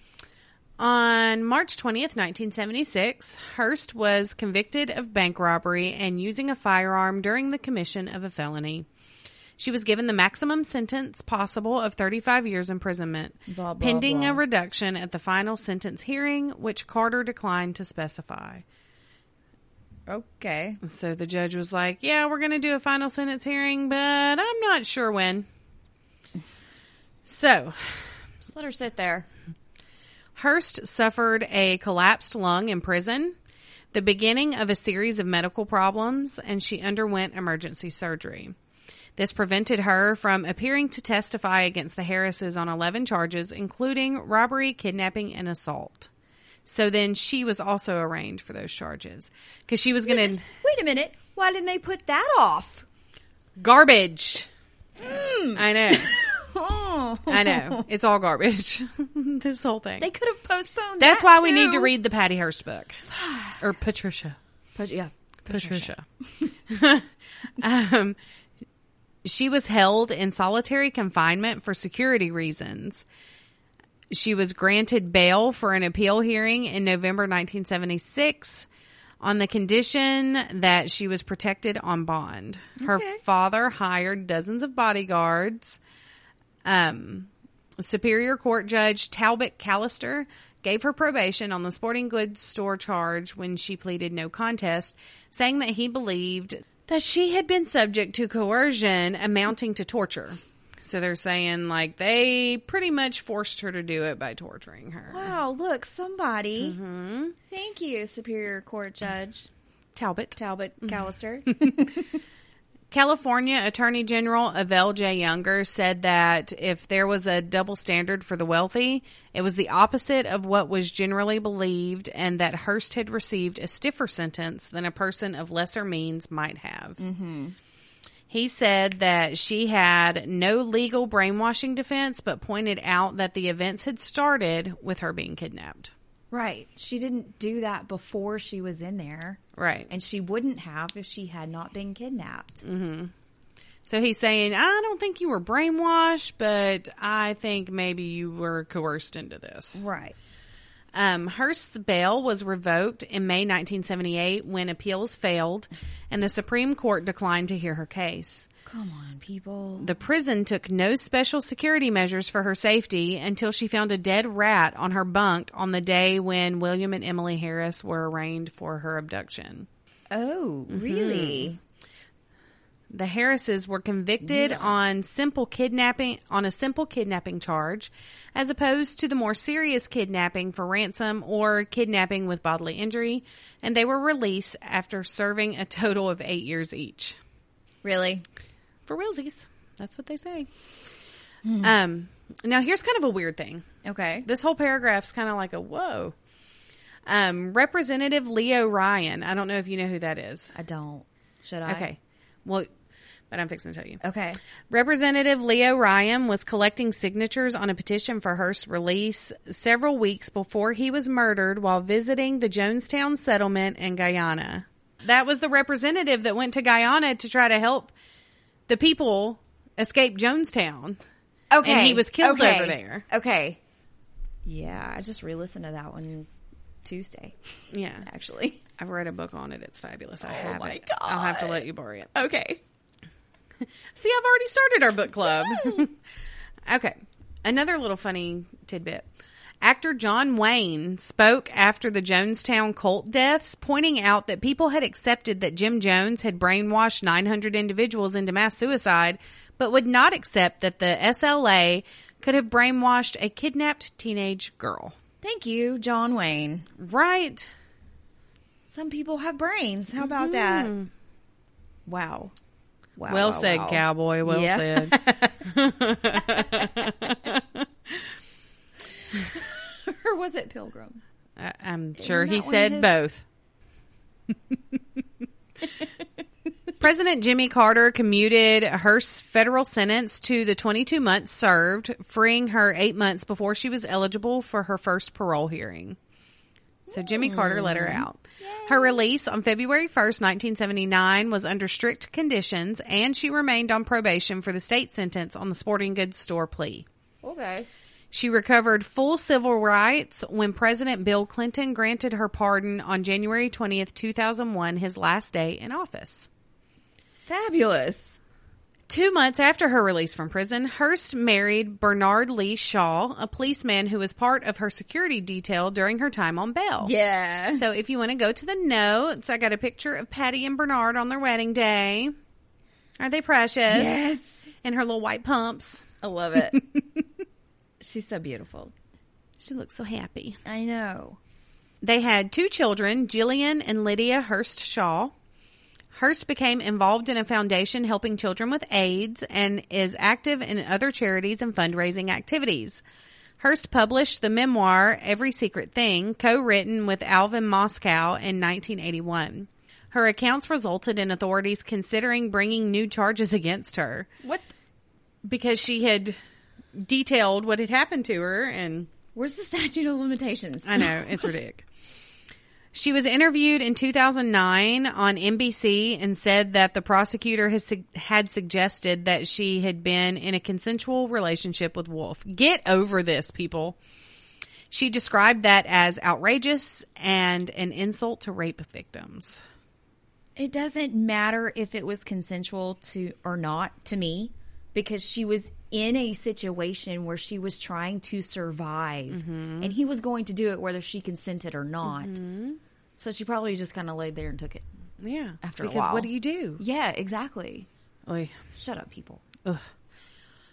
On March 20th, 1976, Hearst was convicted of bank robbery and using a firearm during the commission of a felony. She was given the maximum sentence possible of 35 years imprisonment, Blah, blah, pending blah. a reduction at the final sentence hearing, which Carter declined to specify. Okay. So the judge was like, Yeah, we're going to do a final sentence hearing, but I'm not sure when. So, Just let her sit there. Hearst suffered a collapsed lung in prison, the beginning of a series of medical problems, and she underwent emergency surgery. This prevented her from appearing to testify against the Harrises on 11 charges, including robbery, kidnapping, and assault. So then she was also arraigned for those charges because she was going to Wait a minute. Why didn't they put that off? garbage. Hmm. I know. *laughs* Oh. *laughs* I know. It's all garbage. *laughs* this whole thing. They could have postponed That's that, why we need to read the Patty Hearst book. *sighs* Or Patricia. But yeah. Patricia. *laughs* um, she was held in solitary confinement for security reasons. She was granted bail for an appeal hearing in November 1976 on the condition that she was protected on bond. Her Okay. father hired dozens of bodyguards. Um, Superior Court Judge Talbot Callister gave her probation on the sporting goods store charge when she pleaded no contest, saying that he believed that she had been subject to coercion amounting to torture. So they're saying like they pretty much forced her to do it by torturing her. Wow, look, somebody. hmm Thank you, Superior Court Judge Talbot. Talbot Callister. *laughs* California Attorney General Evelle J. Younger said that if there was a double standard for the wealthy, it was the opposite of what was generally believed, and that Hearst had received a stiffer sentence than a person of lesser means might have. Mm-hmm. He said that she had no legal brainwashing defense, but pointed out that the events had started with her being kidnapped. Right. She didn't do that before she was in there. Right. And she wouldn't have if she had not been kidnapped. So he's saying, I don't think you were brainwashed, but I think maybe you were coerced into this. Right. Um, Hearst's bail was revoked in May 1978 when appeals failed and the Supreme Court declined to hear her case. Come on, people. The prison took no special security measures for her safety until she found a dead rat on her bunk on the day when William and Emily Harris were arraigned for her abduction. Oh, mm-hmm. really? The Harrises were convicted on simple kidnapping on a simple kidnapping charge as opposed to the more serious kidnapping for ransom or kidnapping with bodily injury and they were released after serving a total of 8 years each. Really? For realsies. That's what they say. Um now here's kind of a weird thing. Okay. This whole paragraph's kind of like a whoa. Um Representative Leo Ryan, I don't know if you know who that is. I don't. Should I? Okay. Well, but I'm fixing to tell you. Okay. Representative Leo Ryan was collecting signatures on a petition for Hearst's release several weeks before he was murdered while visiting the Jonestown settlement in Guyana. That was the representative that went to Guyana to try to help the people escaped Jonestown. Okay. And he was killed Okay. over there. Okay. Yeah, I just re-listened to that one Tuesday, Yeah. actually. I've read a book on it. It's fabulous. I Oh have my it. I'll have to let you borrow it. Okay. *laughs* See, I've already started our book club. *laughs* okay. Another little funny tidbit. Actor John Wayne spoke after the Jonestown cult deaths, pointing out that people had accepted that Jim Jones had brainwashed 900 individuals into mass suicide, but would not accept that the SLA could have brainwashed a kidnapped teenage girl. Thank you, John Wayne. Right? Some people have brains. How about mm-hmm. that? Wow. Wow. well wow, said, wow. cowboy. Well Yeah. said. *laughs* *laughs* was it Pilgrim? I- I'm sure he said his? both. *laughs* President Jimmy Carter commuted her federal sentence to the 22 months served, freeing her eight months before she was eligible for her first parole hearing. So Jimmy Carter let her mm. out. Her release on February 1st, 1979 was under strict conditions and she remained on probation for the state sentence on the sporting goods store plea. Okay. She recovered full civil rights when President Bill Clinton granted her pardon on January 20th, 2001, his last day in office. Fabulous. Two months after her release from prison, Hearst married Bernard Lee Shaw, a policeman who was part of her security detail during her time on bail. Yeah. So if you want to go to the notes, I got a picture of Patty and Bernard on their wedding day. Are they precious? Yes. In her little white pumps. I love it. *laughs* She's so beautiful. She looks so happy. I know. They had two children, Gillian and Lydia Hearst Shaw. Hearst became involved in a foundation helping children with AIDS and is active in other charities and fundraising activities. Hearst published the memoir Every Secret Thing, co written with Alvin Moscow in 1981. Her accounts resulted in authorities considering bringing new charges against her What? because she had detailed what had happened to her and Where's the statute of limitations? I know, it's ridiculous. She was interviewed in 2009 on NBC and said that the prosecutor has, had suggested that she had been in a consensual relationship with Wolfe. Get over this, people. She described that as outrageous and an insult to rape victims. It doesn't matter if it was consensual to or not to me because she was in a situation where she was trying to survive mm-hmm. and he was going to do it whether she consented or not. Mm-hmm. So she probably just kind of laid there and took it. Yeah. After a because what do you do? Yeah, exactly. Oy. Shut up, people. Ugh.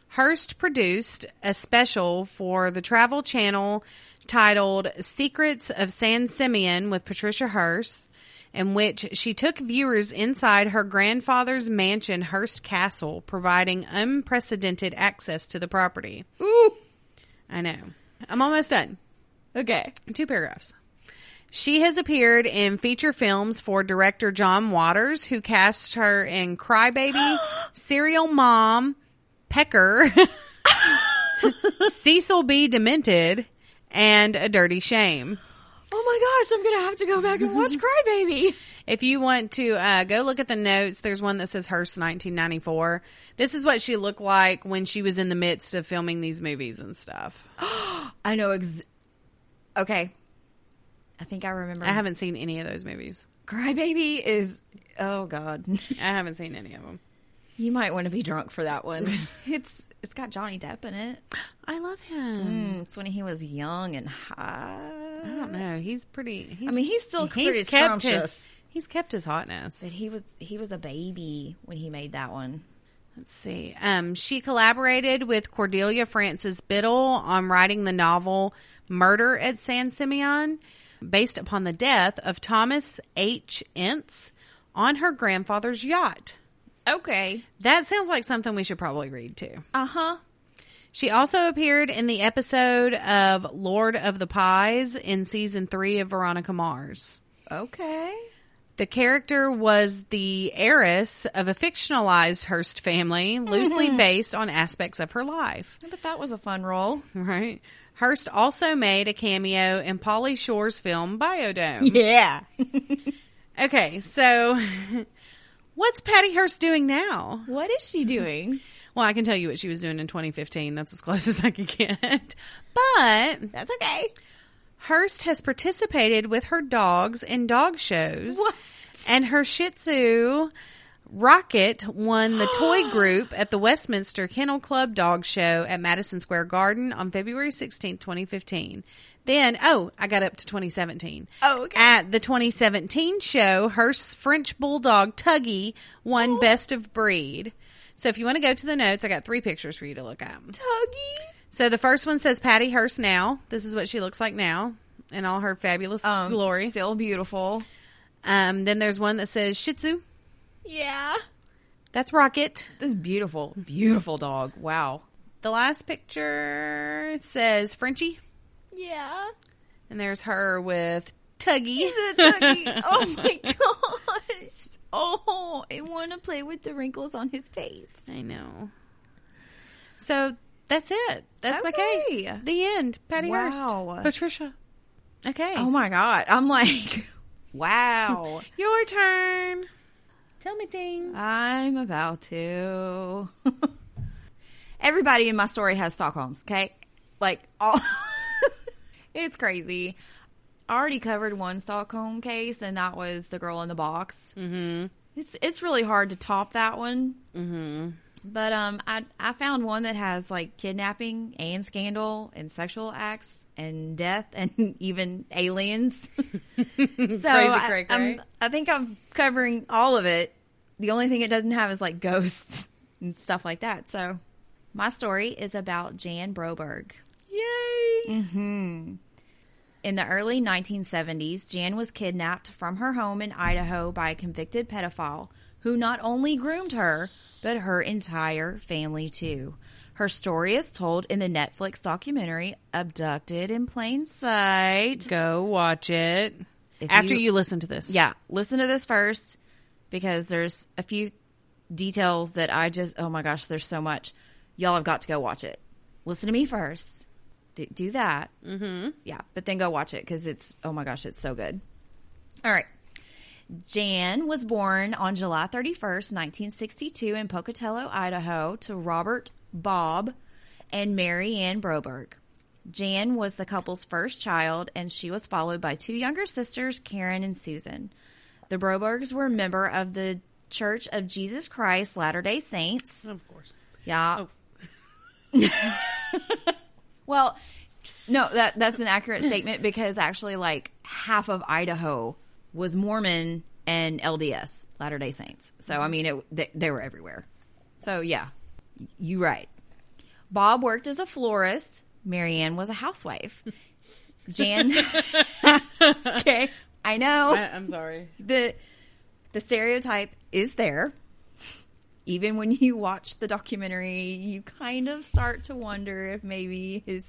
Hearst produced a special for the Travel Channel titled Secrets of San Simeon with Patricia Hearst, in which she took viewers inside her grandfather's mansion, Hearst Castle, providing unprecedented access to the property. Ooh. I know. I'm almost done. Okay. Two paragraphs. She has appeared in feature films for director John Waters, who cast her in Crybaby, *gasps* Serial Mom, Pecker, *laughs* *laughs* Cecil B. Demented, and A Dirty Shame. Oh my gosh, I'm going to have to go back and watch *laughs* Crybaby. If you want to uh, go look at the notes, there's one that says Hearst 1994. This is what she looked like when she was in the midst of filming these movies and stuff. *gasps* I know ex- Okay. I think I remember. I haven't seen any of those movies. Crybaby is oh god. I haven't seen any of them. you might want to be drunk for that one. *laughs* it's it's got Johnny Depp in it. I love him. Mm, it's when he was young and high. I don't know. He's pretty. He's, I mean, he's still pretty he's kept his he's kept his hotness. But he was he was a baby when he made that one. Let's see. Um, she collaborated with Cordelia Frances Biddle on writing the novel "Murder at San Simeon," based upon the death of Thomas H. Ince on her grandfather's yacht. Okay. That sounds like something we should probably read too. Uh huh. She also appeared in the episode of Lord of the Pies in season three of Veronica Mars. Okay. The character was the heiress of a fictionalized Hearst family, loosely based on aspects of her life. But that was a fun role. Right. Hearst also made a cameo in Pauly Shore's film Biodome. *laughs* Yeah. Okay, so *laughs* what's Patty Hearst doing now? what is she doing? *laughs* Well, I can tell you what she was doing in 2015. That's as close *laughs* as I can get. But That's okay. Hearst has participated with her dogs in dog shows. What? And her Shih Tzu Rocket won the *gasps* toy group at the Westminster Kennel Club Dog Show at Madison Square Garden on February 16, 2015. Then, oh, I got up to 2017. Oh, okay. At the 2017 show, Hearst's French Bulldog Tuggy won Best of Breed. So if you want to go to the notes, I got three pictures for you to look at. Tuggy. So the first one says Patty Hearst now. This is what she looks like now in all her fabulous Um, glory. Still beautiful. Um, then there's one that says Shih Tzu. Yeah. That's Rocket. This is beautiful. Beautiful dog. Wow. The last picture says Frenchie, Yeah. and there's her with Tuggy. Tuggy. *laughs* Oh my gosh. Oh, I want to play with the wrinkles on his face. I know. So that's it. That's my case. The end. Patty Wow. Hearst. Patricia. Okay. Oh my god. I'm like, *laughs* wow. *laughs* Your turn. Tell me things. I'm about to. Everybody in my story has Stockholms, okay? Like all It's crazy. I already covered one Stockholm case and that was the girl in the box. mm-hmm. It's it's really hard to top that one. Mm-hmm. But um I I found one that has like kidnapping and scandal and sexual acts and death *laughs* and even aliens. *laughs* so Crazy I, I'm- I think I'm covering all of it. The only thing it doesn't have is like *laughs* ghosts and stuff like that. So my story is about Jan Broberg. Yay. Mm-hmm. In the early 1970s, Jan was kidnapped from her home in Idaho by a convicted pedophile who not only groomed her, but her entire family too. Her story is told in the Netflix documentary Abducted in Plain Sight. Go watch it If after you- you listen to this. Yeah, listen to this first because there's a few details that I just, oh my gosh, there's so much. Y'all have got to go watch it. Listen to me first. Do, do that. Mm-hmm. Yeah, but then go watch it because it's, oh my gosh, it's so good. All right. Jan was born on July 31st, 1962 in Pocatello, Idaho to Robert Bob and Mary Ann Broberg. Jan was the couple's first child and she was followed by two younger sisters, Karen and Susan. The Brobergs were a member of the Church of Jesus Christ Latter-day Saints. Of course. Yeah. *laughs* *laughs* well, no, that that's an accurate statement because actually like half of Idaho was Mormon and LDS, Latter-day Saints. So I mean it they, they were everywhere. So yeah. You right. Bob worked as a florist. Mary Ann was a housewife. Jan *laughs* *laughs* Okay. I know I, I'm sorry. the the stereotype is there. Even when you *laughs* watch the documentary, you kind of start to wonder if maybe his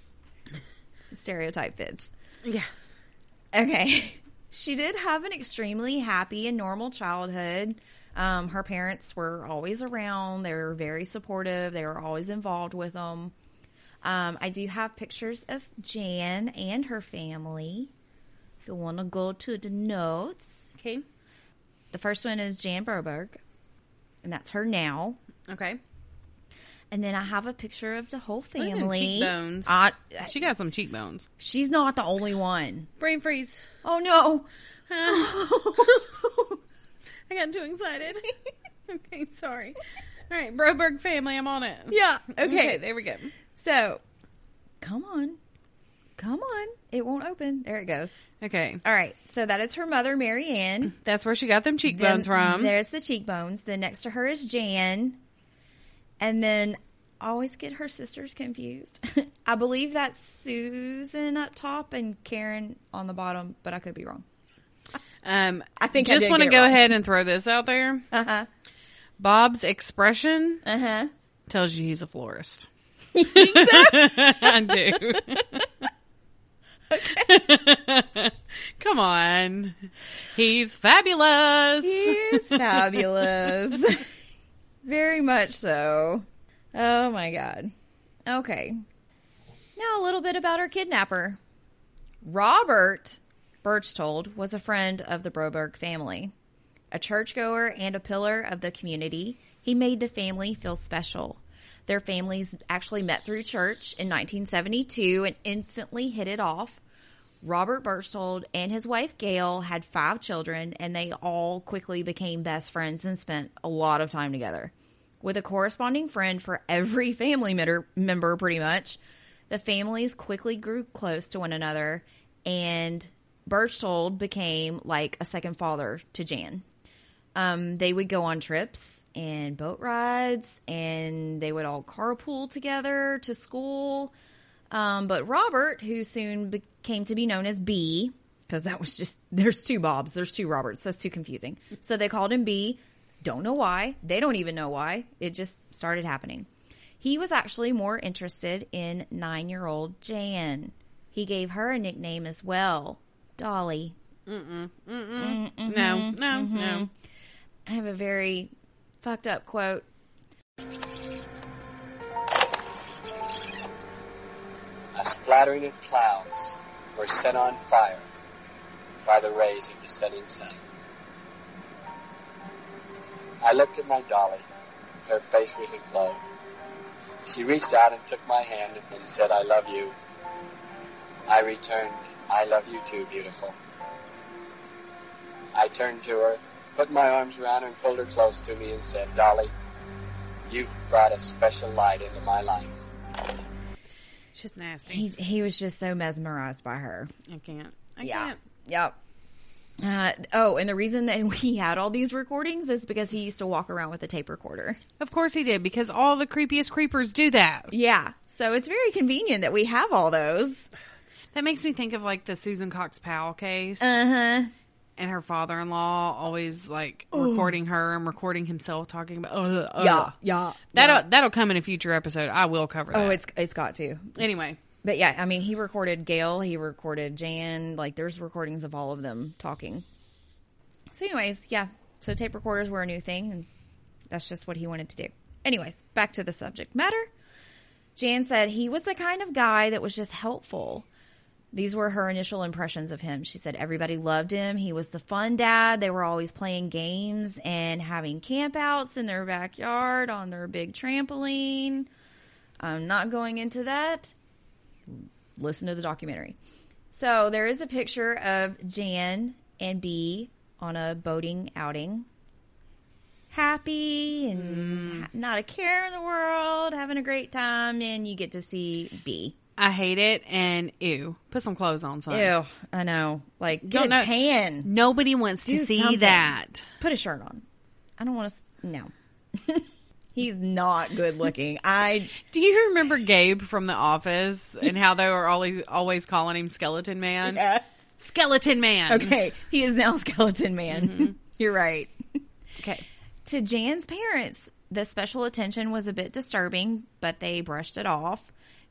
stereotype fits. Yeah. Okay. *laughs* She did have an extremely happy and normal childhood. Um, her parents were always around. They were very supportive. They were always involved with them. Um, I do have pictures of Jan and her family. If you want to go to the notes. Okay. The first one is Jan Broberg, and that's her now. Okay. And then I have a picture of the whole family. cheekbones. Uh, She got some cheekbones. she's not the only one. Brain freeze. Oh no! *laughs* I got too excited. *laughs* okay, sorry. All right, Broberg family, I'm on it. yeah. Okay. there we go. So, come on, come on. It won't open. There it goes. Okay, All right. So that is her mother, Mary Ann. *clears throat* that's where she got them cheekbones Then from. There's the cheekbones. Then next to her is Jan. And then I always get her sisters confused. *laughs* I believe that's Susan up top and Karen on the bottom, but I could be wrong. Um, *laughs* I think just want to go wrong. ahead and throw this out there. Uh huh. Bob's expression Uh huh. tells you he's a florist. *laughs* I do. *laughs* Come on, he's fabulous. He's *laughs* fabulous. Very much so. Oh my god. Okay. Now a little bit about our kidnapper. Robert Berchtold was a friend of the Broberg family. A churchgoer and a pillar of the community, he made the family feel special. Their families actually met through church in 1972 and instantly hit it off. Robert Berchtold and his wife Gail had five children, and they all quickly became best friends and spent a lot of time together. With a corresponding friend for every family member, pretty much, the families quickly grew close to one another, and Berchtold became like a second father to Jan. Um, they would go on trips and boat rides, and they would all carpool together to school. Um, but Robert, who soon became to be known as B, because that was just, there's two Bobs, there's two Roberts, that's too confusing. So they called him B. Don't know why. They don't even know why. It just started happening. He was actually more interested in nine year old Jan. He gave her a nickname as well Dolly. No, no, no. I have a very fucked up quote. Splattering of clouds were set on fire by the rays of the setting sun. I looked at my dolly. Her face was aglow. She reached out and took my hand and said, I love you. I returned, I love you too, beautiful. I turned to her, put my arms around her and pulled her close to me and said, Dolly, you've brought a special light into my life. She's nasty. He, he was just so mesmerized by her. I can't. I Yeah. can't. Yep. Uh, oh, and the reason that *laughs* we had all these recordings is because he used to walk around with a tape recorder. Of course he did, because all the creepiest creepers do that. Yeah. So it's very convenient that we have all those. That makes me think of like the Susan Cox Powell case. Uh huh. And her father-in-law always like recording her and recording himself talking about. Oh, yeah, yeah. That'll that'll come in a future episode. I will cover oh, that. Oh, it's it's got to. anyway. But yeah, I mean, he recorded Gail, he recorded Jan. Like, there's recordings of all of them talking. So, anyways, yeah. So tape recorders were a new thing, and that's just what he wanted to do. Anyways, back to the subject matter. Jan said he was the kind of guy that was just helpful. These were her initial impressions of him. She said everybody loved him. He was the fun dad. They were always playing games and having campouts in their backyard on their big trampoline. I'm not going into that. Listen to the documentary. So there is a picture of Jan and B on a boating outing. Happy and mm. ha- not a care in the world, having a great time, and you get to see B. I hate it and ew. Put some clothes on, son. Ew, I know. Like, get Don't a know- tan. Nobody wants to see something. that. Put a shirt on. I don't want to. No. *laughs* He's not good looking. I *laughs* Do you remember Gabe from The Office and how they were always always calling him Skeleton Man? *laughs* yeah. Skeleton Man. Okay, he is now skeleton man. Mm-hmm. You're right. Okay. To Jan's parents, the special attention was a bit disturbing, but they brushed it off.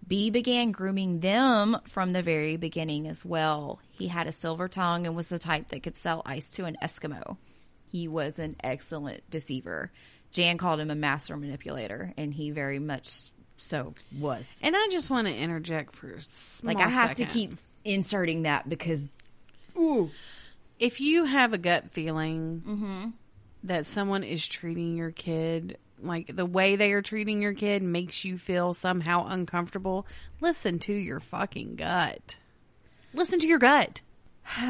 B began grooming them from the very beginning as well. He had a silver tongue and was the type that could sell ice to an Eskimo. He was an excellent deceiver. Jan called him a master manipulator, and he very much so was. And I just want to interject for Like I have second. to keep inserting that because if you have a gut feeling Mm-hmm. that someone is treating your kid like the way they are treating your kid makes you feel somehow uncomfortable, listen to your fucking gut. Listen to your gut. *sighs*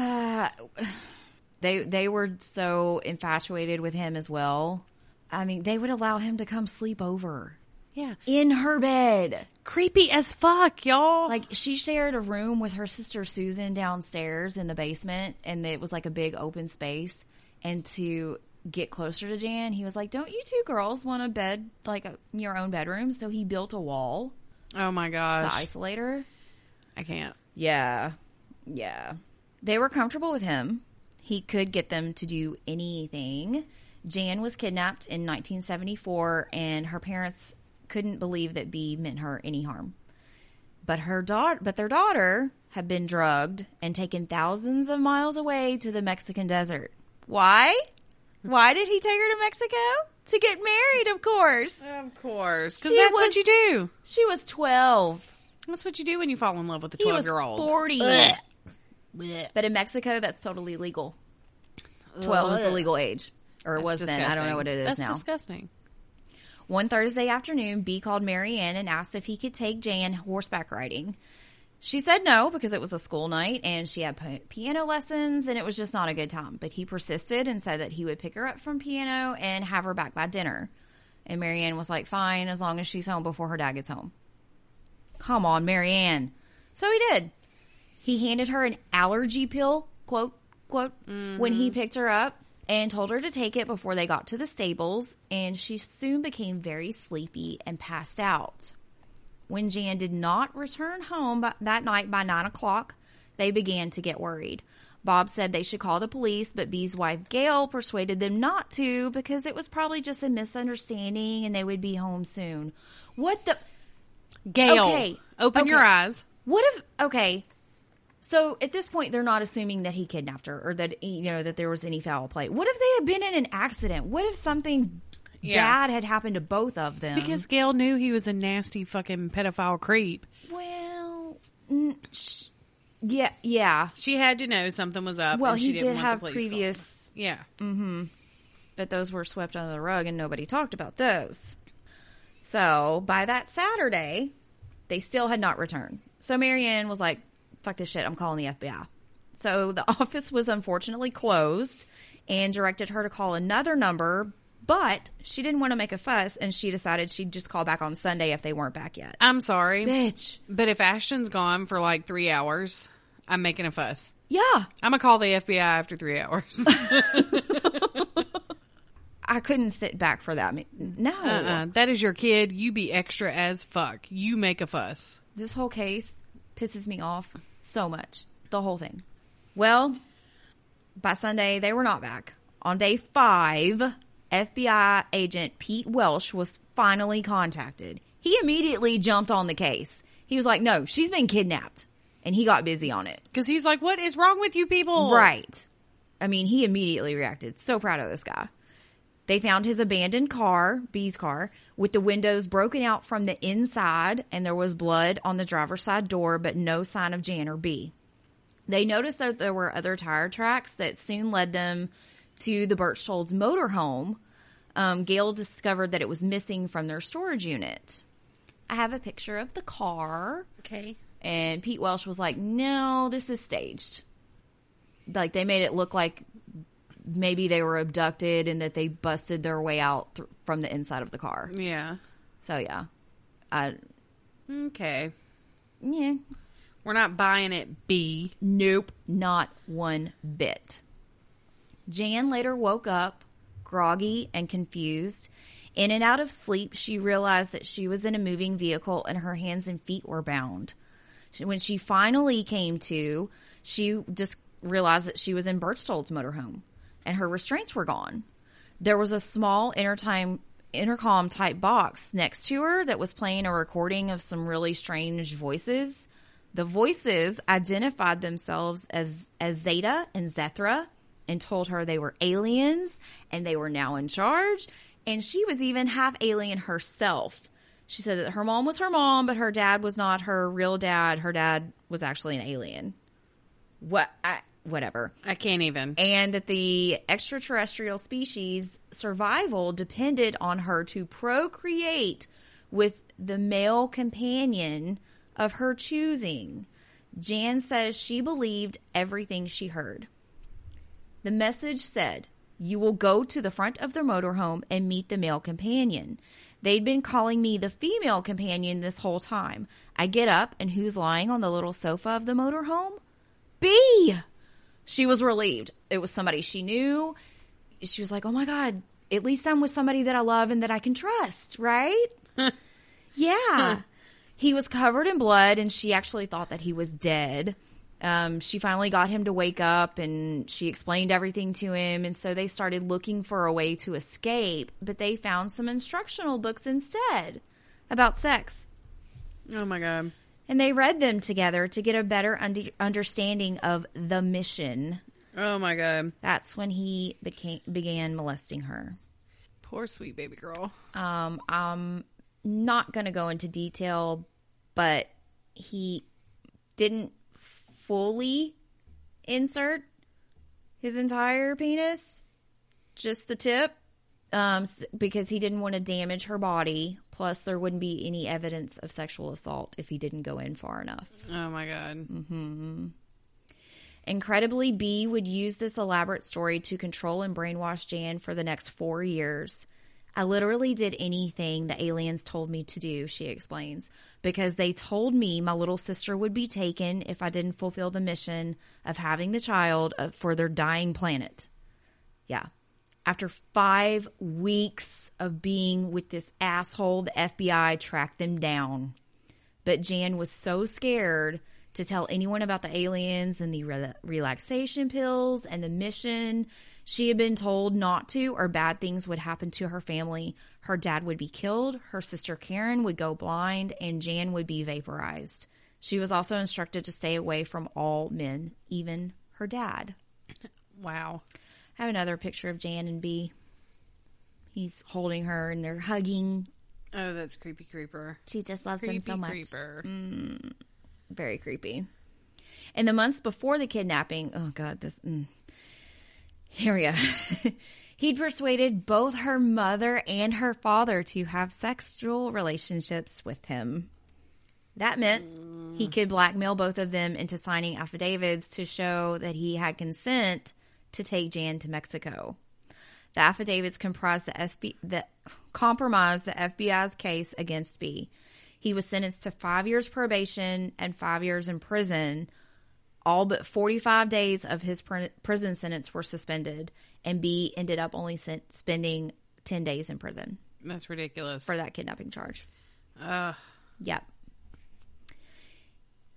they they were so infatuated with him as well. I mean, they would allow him to come sleep over Yeah. in her bed. Creepy as fuck, y'all. Like she shared a room with her sister Susan downstairs in the basement, and it was like a big open space. And to get closer to Jan, he was like, "Don't you two girls want a bed like a, your own bedroom?" So he built a wall oh my gosh! to isolate her. I can't. Yeah. Yeah. They were comfortable with him. He could get them to do anything. Jan was kidnapped in 1974 and her parents couldn't believe that B meant her any harm. But her daughter but their daughter had been drugged and taken thousands of miles away to the Mexican desert. Why? Why did he take her to Mexico? To get married, of course. Of course. Because that's was- what you do. She was 12. That's what you do when you fall in love with a 12 year old. 40. But in Mexico, that's totally legal. 12 is the legal age. Or it was then. I don't know what it is That's now. disgusting. One Thursday afternoon, B called Mary Ann and asked if he could take Jan horseback riding. She said no because it was a school night and she had pi- piano lessons and it was just not a good time. But he persisted and said that he would pick her up from piano and have her back by dinner. And Mary Ann was like, fine, as long as she's home before her dad gets home. Come on, Mary Ann. So he did. He handed her an allergy pill, quote, quote, mm-hmm. when he picked her up and told her to take it before they got to the stables. And she soon became very sleepy and passed out. When Jan did not return home by, that night by nine o'clock, they began to get worried. Bob said they should call the police, but B's wife Gail persuaded them not to because it was probably just a misunderstanding and they would be home soon. What the? Gail, Okay. open your eyes. What if? Okay, so at this point they're not assuming that he kidnapped her or that you know that there was any foul play. What if they had been in an accident? What if something Yeah. bad had happened to both of them? Because Gail knew he was a nasty fucking pedophile creep. well, mm, sh- yeah, yeah. She had to know something was up. Well, and she he didn't did want have the police called. previous, Yeah. Mhm. But those were swept under the rug and nobody talked about those. So by that Saturday, they still had not returned. So Mary Ann was like, fuck this shit, I'm calling the FBI. So the *laughs* office was unfortunately closed and directed her to call another number, but she didn't want to make a fuss and she decided she'd just call back on Sunday if they weren't back yet. I'm sorry. Bitch. But if Ashton's gone for like three hours, I'm making a fuss. Yeah. I'm going to call the FBI after three hours. *laughs* I couldn't sit back for that. No. uh-uh. That is your kid. You be extra as fuck. You make a fuss. This whole case pisses me off so much. The whole thing. Well, By Sunday, they were not back. On day five, FBI agent Pete Welch was finally contacted. He immediately jumped on the case. He was like, no, she's been kidnapped. And he got busy on it. Because he's like, what is wrong with you people? Right. I mean, he immediately reacted. So proud of this guy. They found his abandoned car, B's car, with the windows broken out from the inside, and there was blood on the driver's side door, but no sign of Jan or B. They noticed that there were other tire tracks that soon led them to the Berchtolds motorhome. Um, Gail discovered that it was missing from their storage unit. I have a picture of the car. Okay. And Pete Welch was like, no, this is staged. Like they made it look like maybe they were abducted and that they busted their way out th- from the inside of the car. Yeah. So yeah. I, Okay. yeah. We're not buying it, B. Nope. Not one bit. Jan later woke up, groggy and confused. In and out of sleep, she realized that she was in a moving vehicle and her hands and feet were bound. When she finally came to, she just realized that she was in Berchtolds motorhome and her restraints were gone. There was a small intertime intercom type box next to her that was playing a recording of some really strange voices. The voices identified themselves as as Zeta and Zethra and told her they were aliens and they were now in charge and she was even half alien herself. She said that her mom was her mom, but her dad was not her real dad. Her dad was actually an alien. What I, whatever I can't even. and that the extraterrestrial species survival depended on her to procreate with the male companion of her choosing. Jan says she believed everything she heard. The message said, You will go to the front of the motorhome and meet the male companion. They'd been calling me the female companion this whole time. I get up, and who's lying on the little sofa of the motorhome? B! She was relieved. It was somebody she knew. She was like, oh my God, at least I'm with somebody that I love and that I can trust, right? *laughs* yeah. he was covered in blood, and she actually thought that he was dead. Um, she finally got him to wake up and she explained everything to him. And so they started looking for a way to escape, but they found some instructional books instead about sex. Oh my god. And they read them together to get a better und- understanding of the mission. Oh my god. That's when he became began molesting her. Poor sweet baby girl. Um, I'm not going to go into detail, but he didn't fully insert his entire penis, just the tip, um, because he didn't want to damage her body. Plus, there wouldn't be any evidence of sexual assault if he didn't go in far enough. Oh my god. Incredibly, B would use this elaborate story to control and brainwash Jan for the next four years. I literally did anything the aliens told me to do, she explains, because they told me my little sister would be taken if I didn't fulfill the mission of having the child uh, for their dying planet. Yeah. After five weeks of being with this asshole, the FBI tracked them down. But Jan was so scared to tell anyone about the aliens and the re- relaxation pills and the mission. She had been told not to, or bad things would happen to her family. Her dad would be killed, her sister Karen would go blind, and Jan would be vaporized. She was also instructed to stay away from all men, even her dad. Wow. I have another picture of Jan and B. He's holding her and they're hugging. Oh, that's creepy creeper. She just loves Creepy him so much. creeper. very creepy. In the months before the kidnapping, oh god, this. Mm. Here we go. *laughs* He'd persuaded both her mother and her father to have sexual relationships with him. That meant he mm. could blackmail both of them into signing affidavits to show that he had consent to take Jan to Mexico. The affidavits comprised the SB that compromised the FBI's case against B. He was sentenced to five years probation and five years in prison. All but 45 days of his pr- prison sentence were suspended, and B ended up only sent- spending 10 days in prison That's ridiculous. for that kidnapping charge. Ugh. Yep.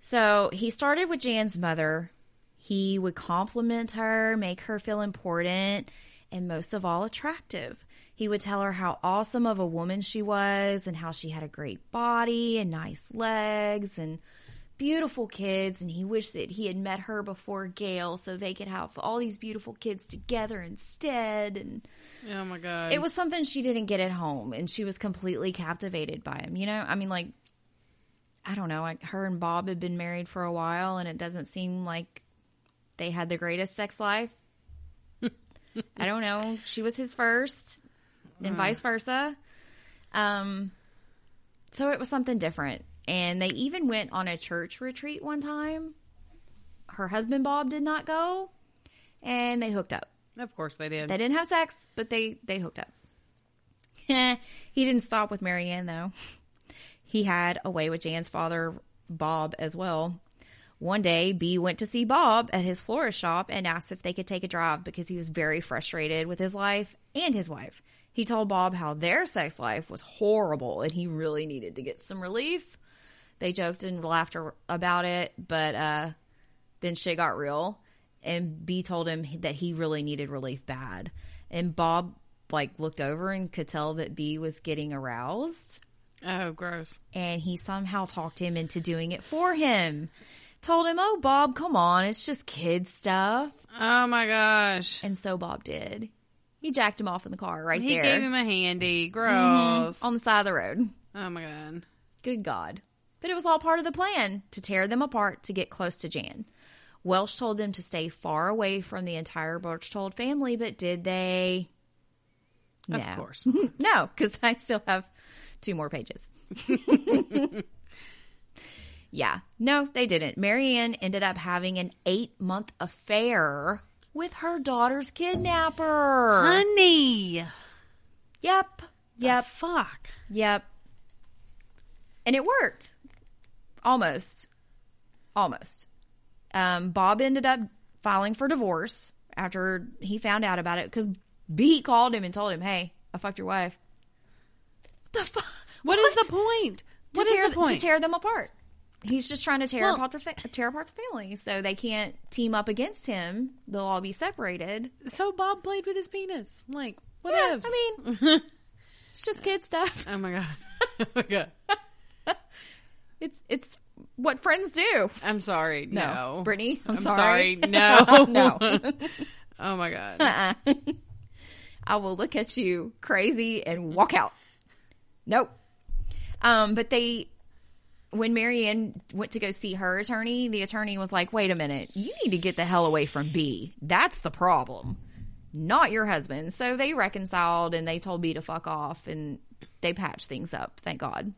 So he started with Jan's mother. He would compliment her, make her feel important, and most of all, attractive. He would tell her how awesome of a woman she was and how she had a great body and nice legs and beautiful kids. And he wished that he had met her before Gail so they could have all these beautiful kids together instead. And Oh my god. it was something she didn't get at home and she was completely captivated by him. You know, I mean, like, I don't know, like her and Bob had been married for a while and it doesn't seem like they had the greatest sex life. *laughs* I don't know. She was his first and vice versa. Um, so it was something different. And they even went on a church retreat one time. Her husband Bob did not go and they hooked up. Of course they did. They didn't have sex, but they they hooked up. *laughs* he didn't stop with Mary Ann though. He had a way with Jan's father, Bob, as well. One day, B went to see Bob at his florist shop and asked if they could take a drive because he was very frustrated with his life and his wife. He told Bob how their sex life was horrible and he really needed to get some relief. They joked and laughed about it, but uh, then shit got real and B told him that he really needed relief bad. And Bob like looked over and could tell that B was getting aroused oh, gross. and he somehow talked him into doing it for him. Told him, "Oh, Bob, come on, it's just kid stuff." Oh my gosh. And so Bob did. He jacked him off in the car right He there He gave him a handy. Gross. on the side of the road. Oh my god. Good God. But it was all part of the plan to tear them apart to get close to Jan. Welch told them to stay far away from the entire Berchtold family, but did they? No. Of course. *laughs* no, because I still have two more pages. *laughs* yeah, no, they didn't. Mary Ann ended up having an eight month affair with her daughter's kidnapper. Honey. Yep, yep, Fuck. yep. And it worked. Almost. Almost. Um, Bob ended up filing for divorce after he found out about it because B called him and told him, "Hey, I fucked your wife." The fu- what is the point? to What is tear, the point? To tear them apart. He's just trying to tear Well- apart the fa- tear apart the family, so they can't team up against him. They'll all be separated. so Bob played with his penis. Like, what Yeah, ifs? I mean, *laughs* it's just kid stuff. oh my god. *laughs* oh my god. It's it's what friends do. I'm sorry. No. No, Brittany, I'm, I'm sorry. sorry. *laughs* No. no. *laughs* Oh my god. Uh-uh. I will look at you crazy and walk out. Nope. Um, but they, when Mary Ann went to go see her attorney, the attorney was like, wait a minute, you need to get the hell away from B. That's the problem, not your husband. So they reconciled and they told B to fuck off and they patched things up, thank God.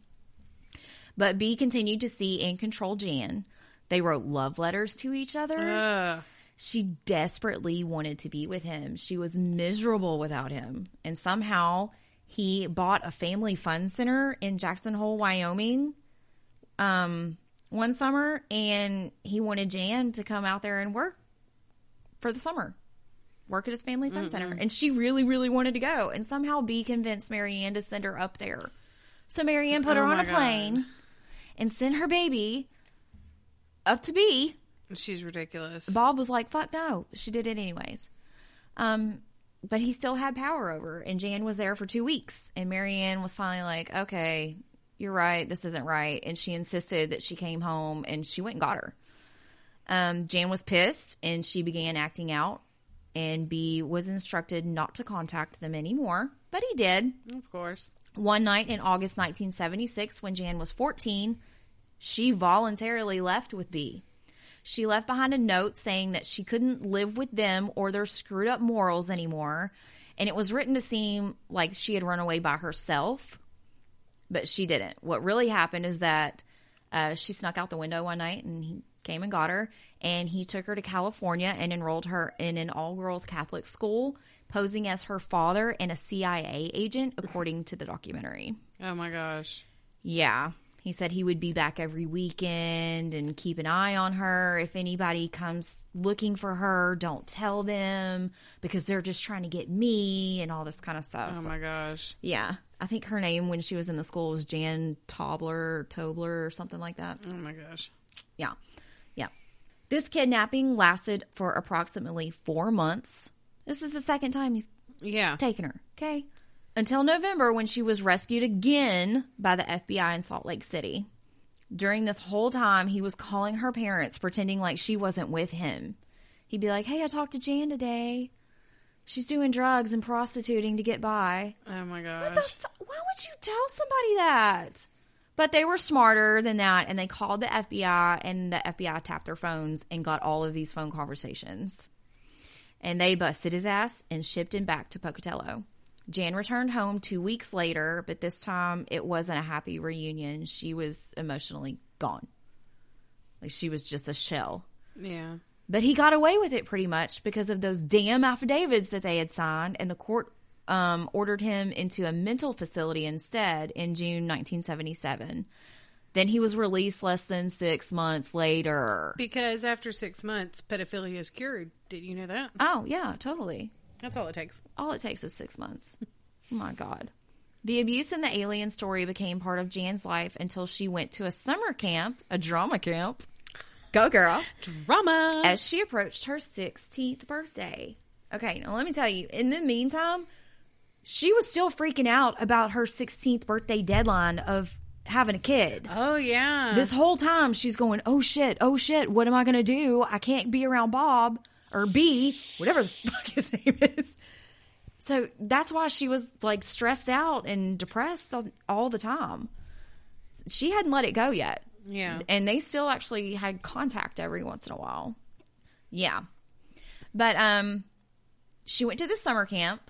But B continued to see and control Jan. They wrote love letters to each other. Ugh. She desperately wanted to be with him. She was miserable without him. And somehow he bought a family fun center in Jackson Hole, Wyoming, um, one summer, and he wanted Jan to come out there and work for the summer. Work at his family fun center. And she really, really wanted to go. And somehow B convinced Mary Ann to send her up there. So Mary Ann put her Oh on a God. plane and sent her baby up to B She's ridiculous. Bob was like, fuck no. She did it anyways. Um, but he still had power over, her, and Jan was there for two weeks. And Mary Ann was finally like, okay, you're right. This isn't right. And she insisted that she came home and she went and got her. Um, Jan was pissed and she began acting out. And B was instructed not to contact them anymore, but he did. Of course. One night in August 1976, when Jan was 14, she voluntarily left with B. She left behind a note saying that she couldn't live with them or their screwed up morals anymore. And it was written to seem like she had run away by herself, but she didn't. What really happened is that uh, she snuck out the window one night and he came and got her. And he took her to California and enrolled her in an all girls Catholic school, posing as her father and a CIA agent, according to the documentary. Oh my gosh. Yeah. He said he would be back every weekend and keep an eye on her. If anybody comes looking for her, don't tell them because they're just trying to get me and all this kind of stuff. Oh my gosh. yeah. I think her name when she was in the school was Jan Tobler, Tobler, or something like that. Oh my gosh. Yeah. Yeah. This kidnapping lasted for approximately four months. This is the second time he's Yeah. taken her. Okay. Until November when she was rescued again by the FBI in Salt Lake City. During this whole time, he was calling her parents, pretending like she wasn't with him. He'd be like, Hey, I talked to Jan today. She's doing drugs and prostituting to get by. Oh my gosh. What the fu- Why would you tell somebody that? But they were smarter than that, and they called the FBI, and the FBI tapped their phones and got all of these phone conversations. And they busted his ass and shipped him back to Pocatello. Jan returned home two weeks later, but this time it wasn't a happy reunion. She was emotionally gone. Like she was just a shell. yeah. But he got away with it pretty much because of those damn affidavits that they had signed, and the court um, ordered him into a mental facility instead in June 1977. Then he was released less than six months later. Because after six months, pedophilia is cured. Did you know that? Oh, yeah, totally. That's all it takes. All it takes is six months. Oh *laughs* my God. The abuse and the alien story became part of Jan's life until she went to a summer camp, a drama camp. Go, girl. Drama. as she approached her 16th birthday. Okay, now let me tell you, in the meantime, she was still freaking out about her 16th birthday deadline of having a kid. oh yeah. This whole time she's going, oh shit, oh shit, what am I going to do? I can't be around Bob or B, whatever the *laughs* fuck his name is. So that's why she was like stressed out and depressed all- all the time. She hadn't let it go yet yeah. and they still actually had contact every once in a while. Yeah. But um she went to the summer camp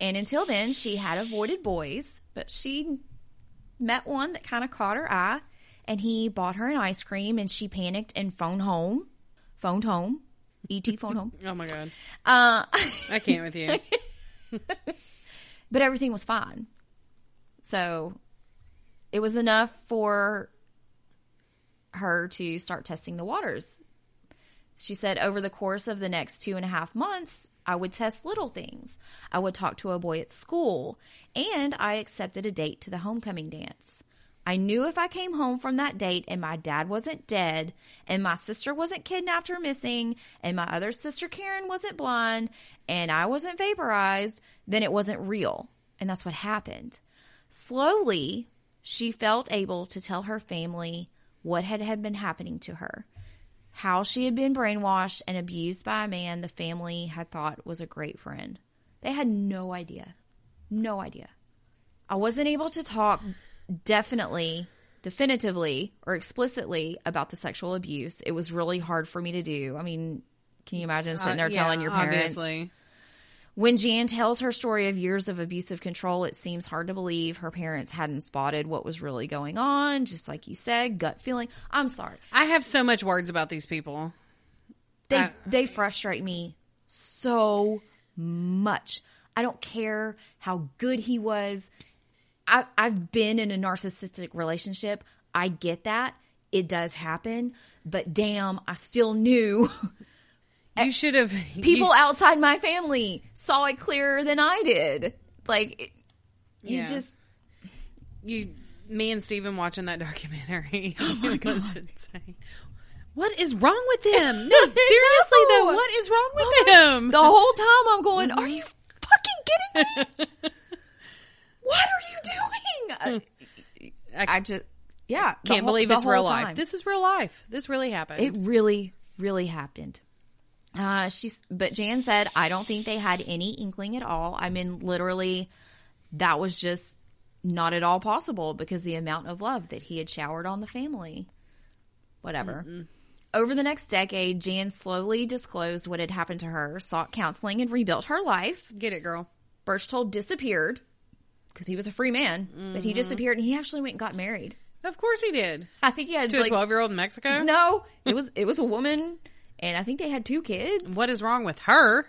and until then she had avoided boys, but she met one that kind of caught her eye and he bought her an ice cream and she panicked and phoned home. Phoned home. ET phoned home. *laughs* Oh my god. Uh I can't with you. *laughs* but everything was fine. So it was enough for her to start testing the waters. She said, over the course of the next two and a half months, I would test little things. I would talk to a boy at school, and I accepted a date to the homecoming dance. I knew if I came home from that date and my dad wasn't dead, and my sister wasn't kidnapped or missing, and my other sister Karen wasn't blind, and I wasn't vaporized, then it wasn't real. And that's what happened. Slowly, she felt able to tell her family what had, had been happening to her, how she had been brainwashed and abused by a man the family had thought was a great friend. They had no idea. No idea. I wasn't able to talk definitely, definitively, or explicitly about the sexual abuse. It was really hard for me to do. I mean, can you imagine sitting there Uh, yeah, telling your parents? Obviously. When Jan tells her story of years of abusive control, it seems hard to believe her parents hadn't spotted what was really going on. Just like you said, gut feeling. I'm sorry. I have so much words about these people. They I- they frustrate me so much. I don't care how good he was. I, I've been in a narcissistic relationship. I get that. It does happen. But damn, I still knew *laughs* You should have *laughs* people outside my family saw it clearer than I did. Like, it, you Yeah. just, you me and Steven watching that documentary. *laughs* *laughs* Oh my god, insane. What is wrong with them? No, seriously though, what is wrong with them? the whole time I'm going, are you fucking kidding me? what are you doing? Hmm. I, I just, yeah. Can't whole- believe it's real whole life. This is real life. This really happened. It really, really happened. Uh, she's, but Jan said, I don't think they had any inkling at all. I mean, literally, that was just not at all possible because the amount of love that he had showered on the family. Whatever. Over the next decade, Jan slowly disclosed what had happened to her, sought counseling, and rebuilt her life. Get it, girl. Berchtold disappeared because he was a free man, but he disappeared and he actually went and got married. Of course he did. I think he had To a twelve year old in Mexico? no, it was it was a woman, and I think they had two kids. What is wrong with her?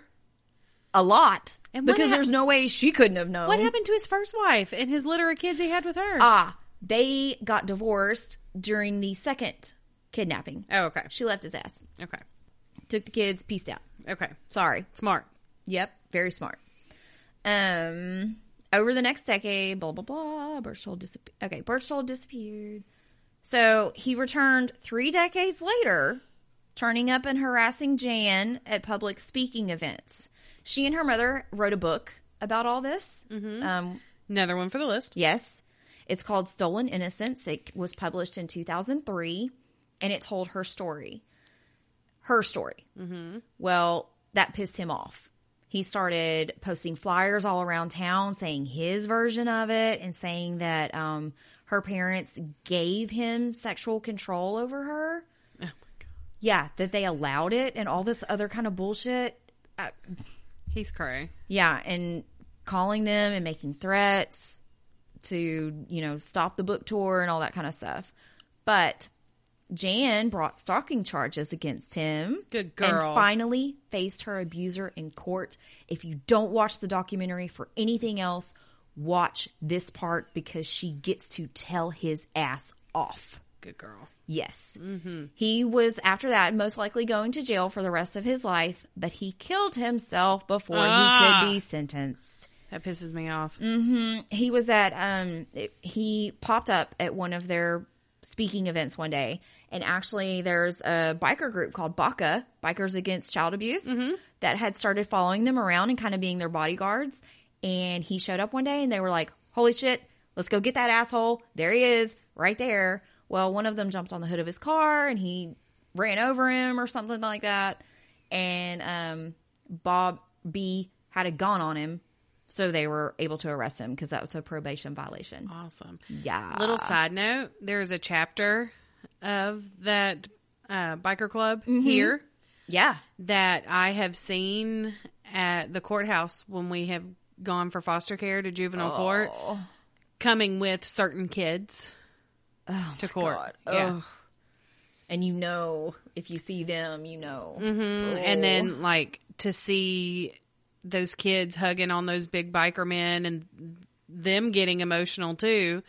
A lot, And because hap- there's no way she couldn't have known. What happened to his first wife and his litter of kids he had with her? Ah, they got divorced during the second kidnapping. oh, okay. She left his ass, Okay. took the kids, pieced out. Okay. Sorry. Smart. Yep, very smart. Um, over the next decade, blah blah blah. Berchtold disappeared. Okay, Berchtold disappeared. So he returned three decades later turning up and harassing Jan at public speaking events. She and her mother wrote a book about all this. Um, Another one for the list. yes. It's called Stolen Innocence. It was published in 2003 and it told her story. Her story. Mm-hmm. Well, that pissed him off. He started posting flyers all around town saying his version of it and saying that um, her parents gave him sexual control over her. Yeah, that they allowed it and all this other kind of bullshit. Uh, He's cray. Yeah, and calling them and making threats to, you know, stop the book tour and all that kind of stuff. But Jan brought stalking charges against him. Good girl. And finally faced her abuser in court. If you don't watch the documentary for anything else, watch this part because she gets to tell his ass off. Good girl. Yes. He was, after that, most likely going to jail for the rest of his life, but he killed himself before Ah. he could be sentenced. That pisses me off. He was at, um, it- he popped up at one of their speaking events one day. And actually, there's a biker group called BACA, Bikers Against Child Abuse, that had started following them around and kind of being their bodyguards. And he showed up one day and they were like, holy shit, let's go get that asshole. There he is, right there. Well, one of them jumped on the hood of his car and he ran over him or something like that. And um, Bob B had a gun on him. So they were able to arrest him because that was a probation violation. Awesome. Yeah. Little side note: there's a chapter of that uh, biker club here Yeah. that I have seen at the courthouse when we have gone for foster care to juvenile court, Oh. coming with certain kids to court. God. Yeah. And you know, if you see them, you know. Mm-hmm. And then like to see those kids hugging on those big biker men and them getting emotional too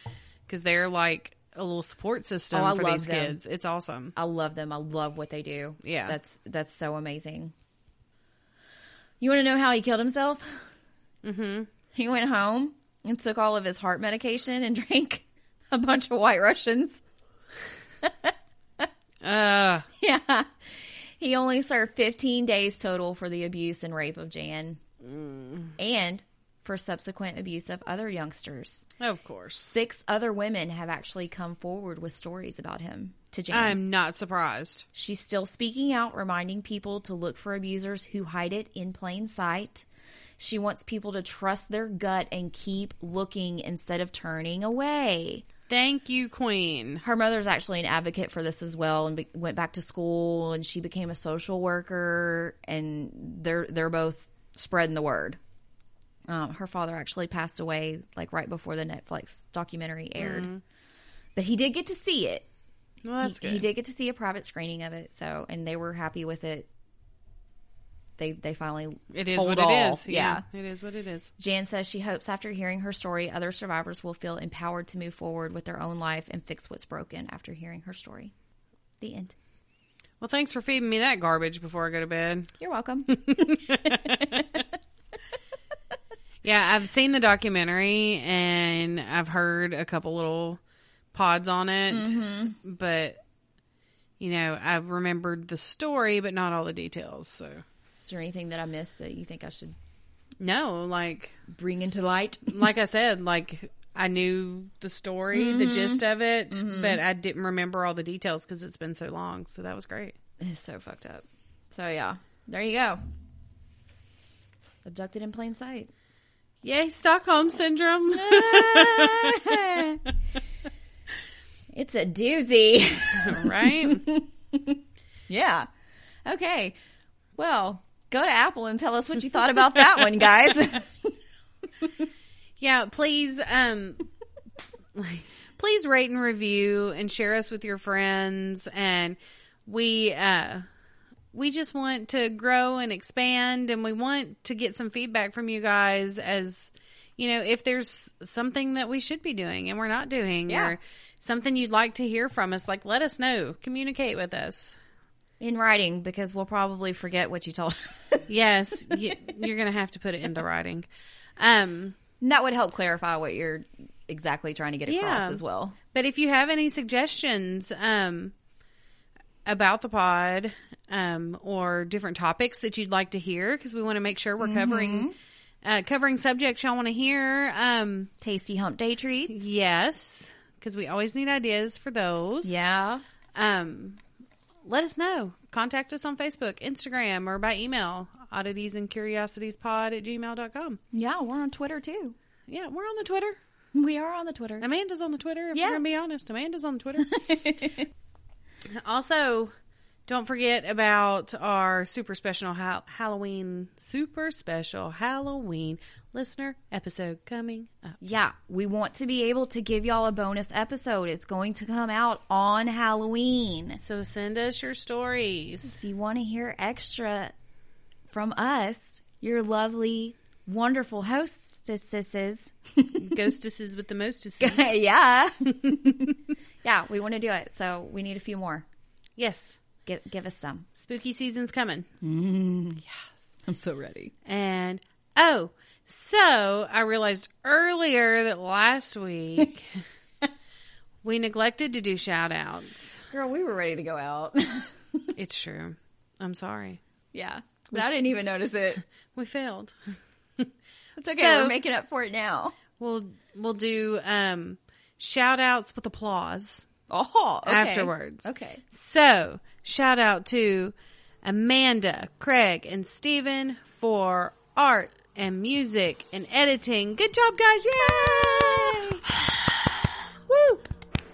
because they're like a little support system Oh, I for love these them. kids. It's awesome. I love them. I love what they do. Yeah. That's that's so amazing. You want to know how he killed himself? Mm-hmm. He went home and took all of his heart medication and *laughs* drank a bunch of white Russians. Uh, Yeah. He only served 15 days total for the abuse and rape of Jan and for subsequent abuse of other youngsters. of course. Six other women have actually come forward with stories about him to Jan. I'm not surprised. She's still speaking out, reminding people to look for abusers who hide it in plain sight. She wants people to trust their gut and keep looking instead of turning away. Thank you, Queen. Her mother's actually an advocate for this as well, and be- went back to school, and she became a social worker, and they're they're both spreading the word. Um, her father actually passed away like right before the Netflix documentary aired, but he did get to see it. Well, that's he, good. he did get to see a private screening of it, so and they were happy with it. They they finally It is what all. it is. Yeah. It is what it is. Jan says she hopes after hearing her story, other survivors will feel empowered to move forward with their own life and fix what's broken after hearing her story. The end. Well, thanks for feeding me that garbage before I go to bed. You're welcome. *laughs* *laughs* Yeah, I've seen the documentary and I've heard a couple little pods on it, Mm-hmm. but you know, I remembered the story, but not all the details. So Is there anything that I missed that you think I should no, like bring into light? like I said, like I knew the story, the Mm-hmm. gist of it, but I didn't remember all the details because it's been so long. So that was great. It's so fucked up. So yeah, there you go. Abducted in plain sight. Yay, Stockholm syndrome. *laughs* *laughs* It's a doozy. right? *laughs* yeah. Okay. Well, go to Apple and tell us what you thought about that one, guys. *laughs* Yeah, please um *laughs* please rate and review and share us with your friends and we uh we just want to grow and expand and we want to get some feedback from you guys as you know if there's something that we should be doing and we're not doing Yeah. or something you'd like to hear from us like let us know communicate with us in writing because we'll probably forget what you told us. *laughs* yes y- you're gonna have to put it in the writing um that would help clarify what you're exactly trying to get across Yeah. as well. But if you have any suggestions, um, about the pod um, or different topics that you'd like to hear because we want to make sure we're covering uh, covering subjects y'all want to hear. Um, Tasty hump day treats. yes, because we always need ideas for those. Yeah. Um, let us know. Contact us on Facebook, Instagram, or by email, oddities and curiosities pod at gmail.com. Yeah, we're on Twitter too. Yeah, we're on the Twitter. We are on the Twitter. Amanda's on the Twitter. If Yeah. we're going to be honest, Amanda's on the Twitter. *laughs* also, don't forget about our super special ha- Halloween, super special Halloween listener episode coming up. Yeah, we want to be able to give y'all a bonus episode. It's going to come out on Halloween. So send us your stories. If you want to hear extra from us, your lovely, wonderful hostesses. *laughs* Ghostesses with the mostesses. *laughs* yeah. *laughs* yeah, we want to do it. So we need a few more. Yes. Give, give us some. Spooky season's coming. Mm, yes. I'm so ready. And oh, so I realized earlier that last week *laughs* we neglected to do shout outs. Girl, we were ready to go out. *laughs* It's true. I'm sorry. yeah. But I didn't even notice it. *laughs* We failed. It's okay. So- we're making up for it now. We'll we'll do um shout outs with applause Oh, okay. afterwards. Okay. So, shout out to Amanda, Craig, and Steven for art and music and editing. Good job, guys. Yay! *sighs* Woo!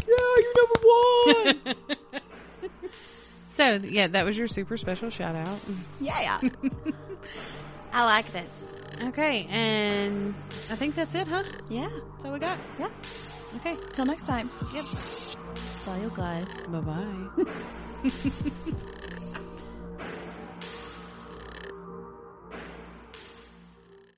Yeah, you number one. *laughs* So, yeah, that was your super special shout out. yeah, yeah. *laughs* I liked it. Okay, and I think that's it, huh? Yeah. That's all we got. Yeah. Okay. Till next time. Yep. Bye, you guys. Bye bye. *laughs* 嘿嘿嘿嘿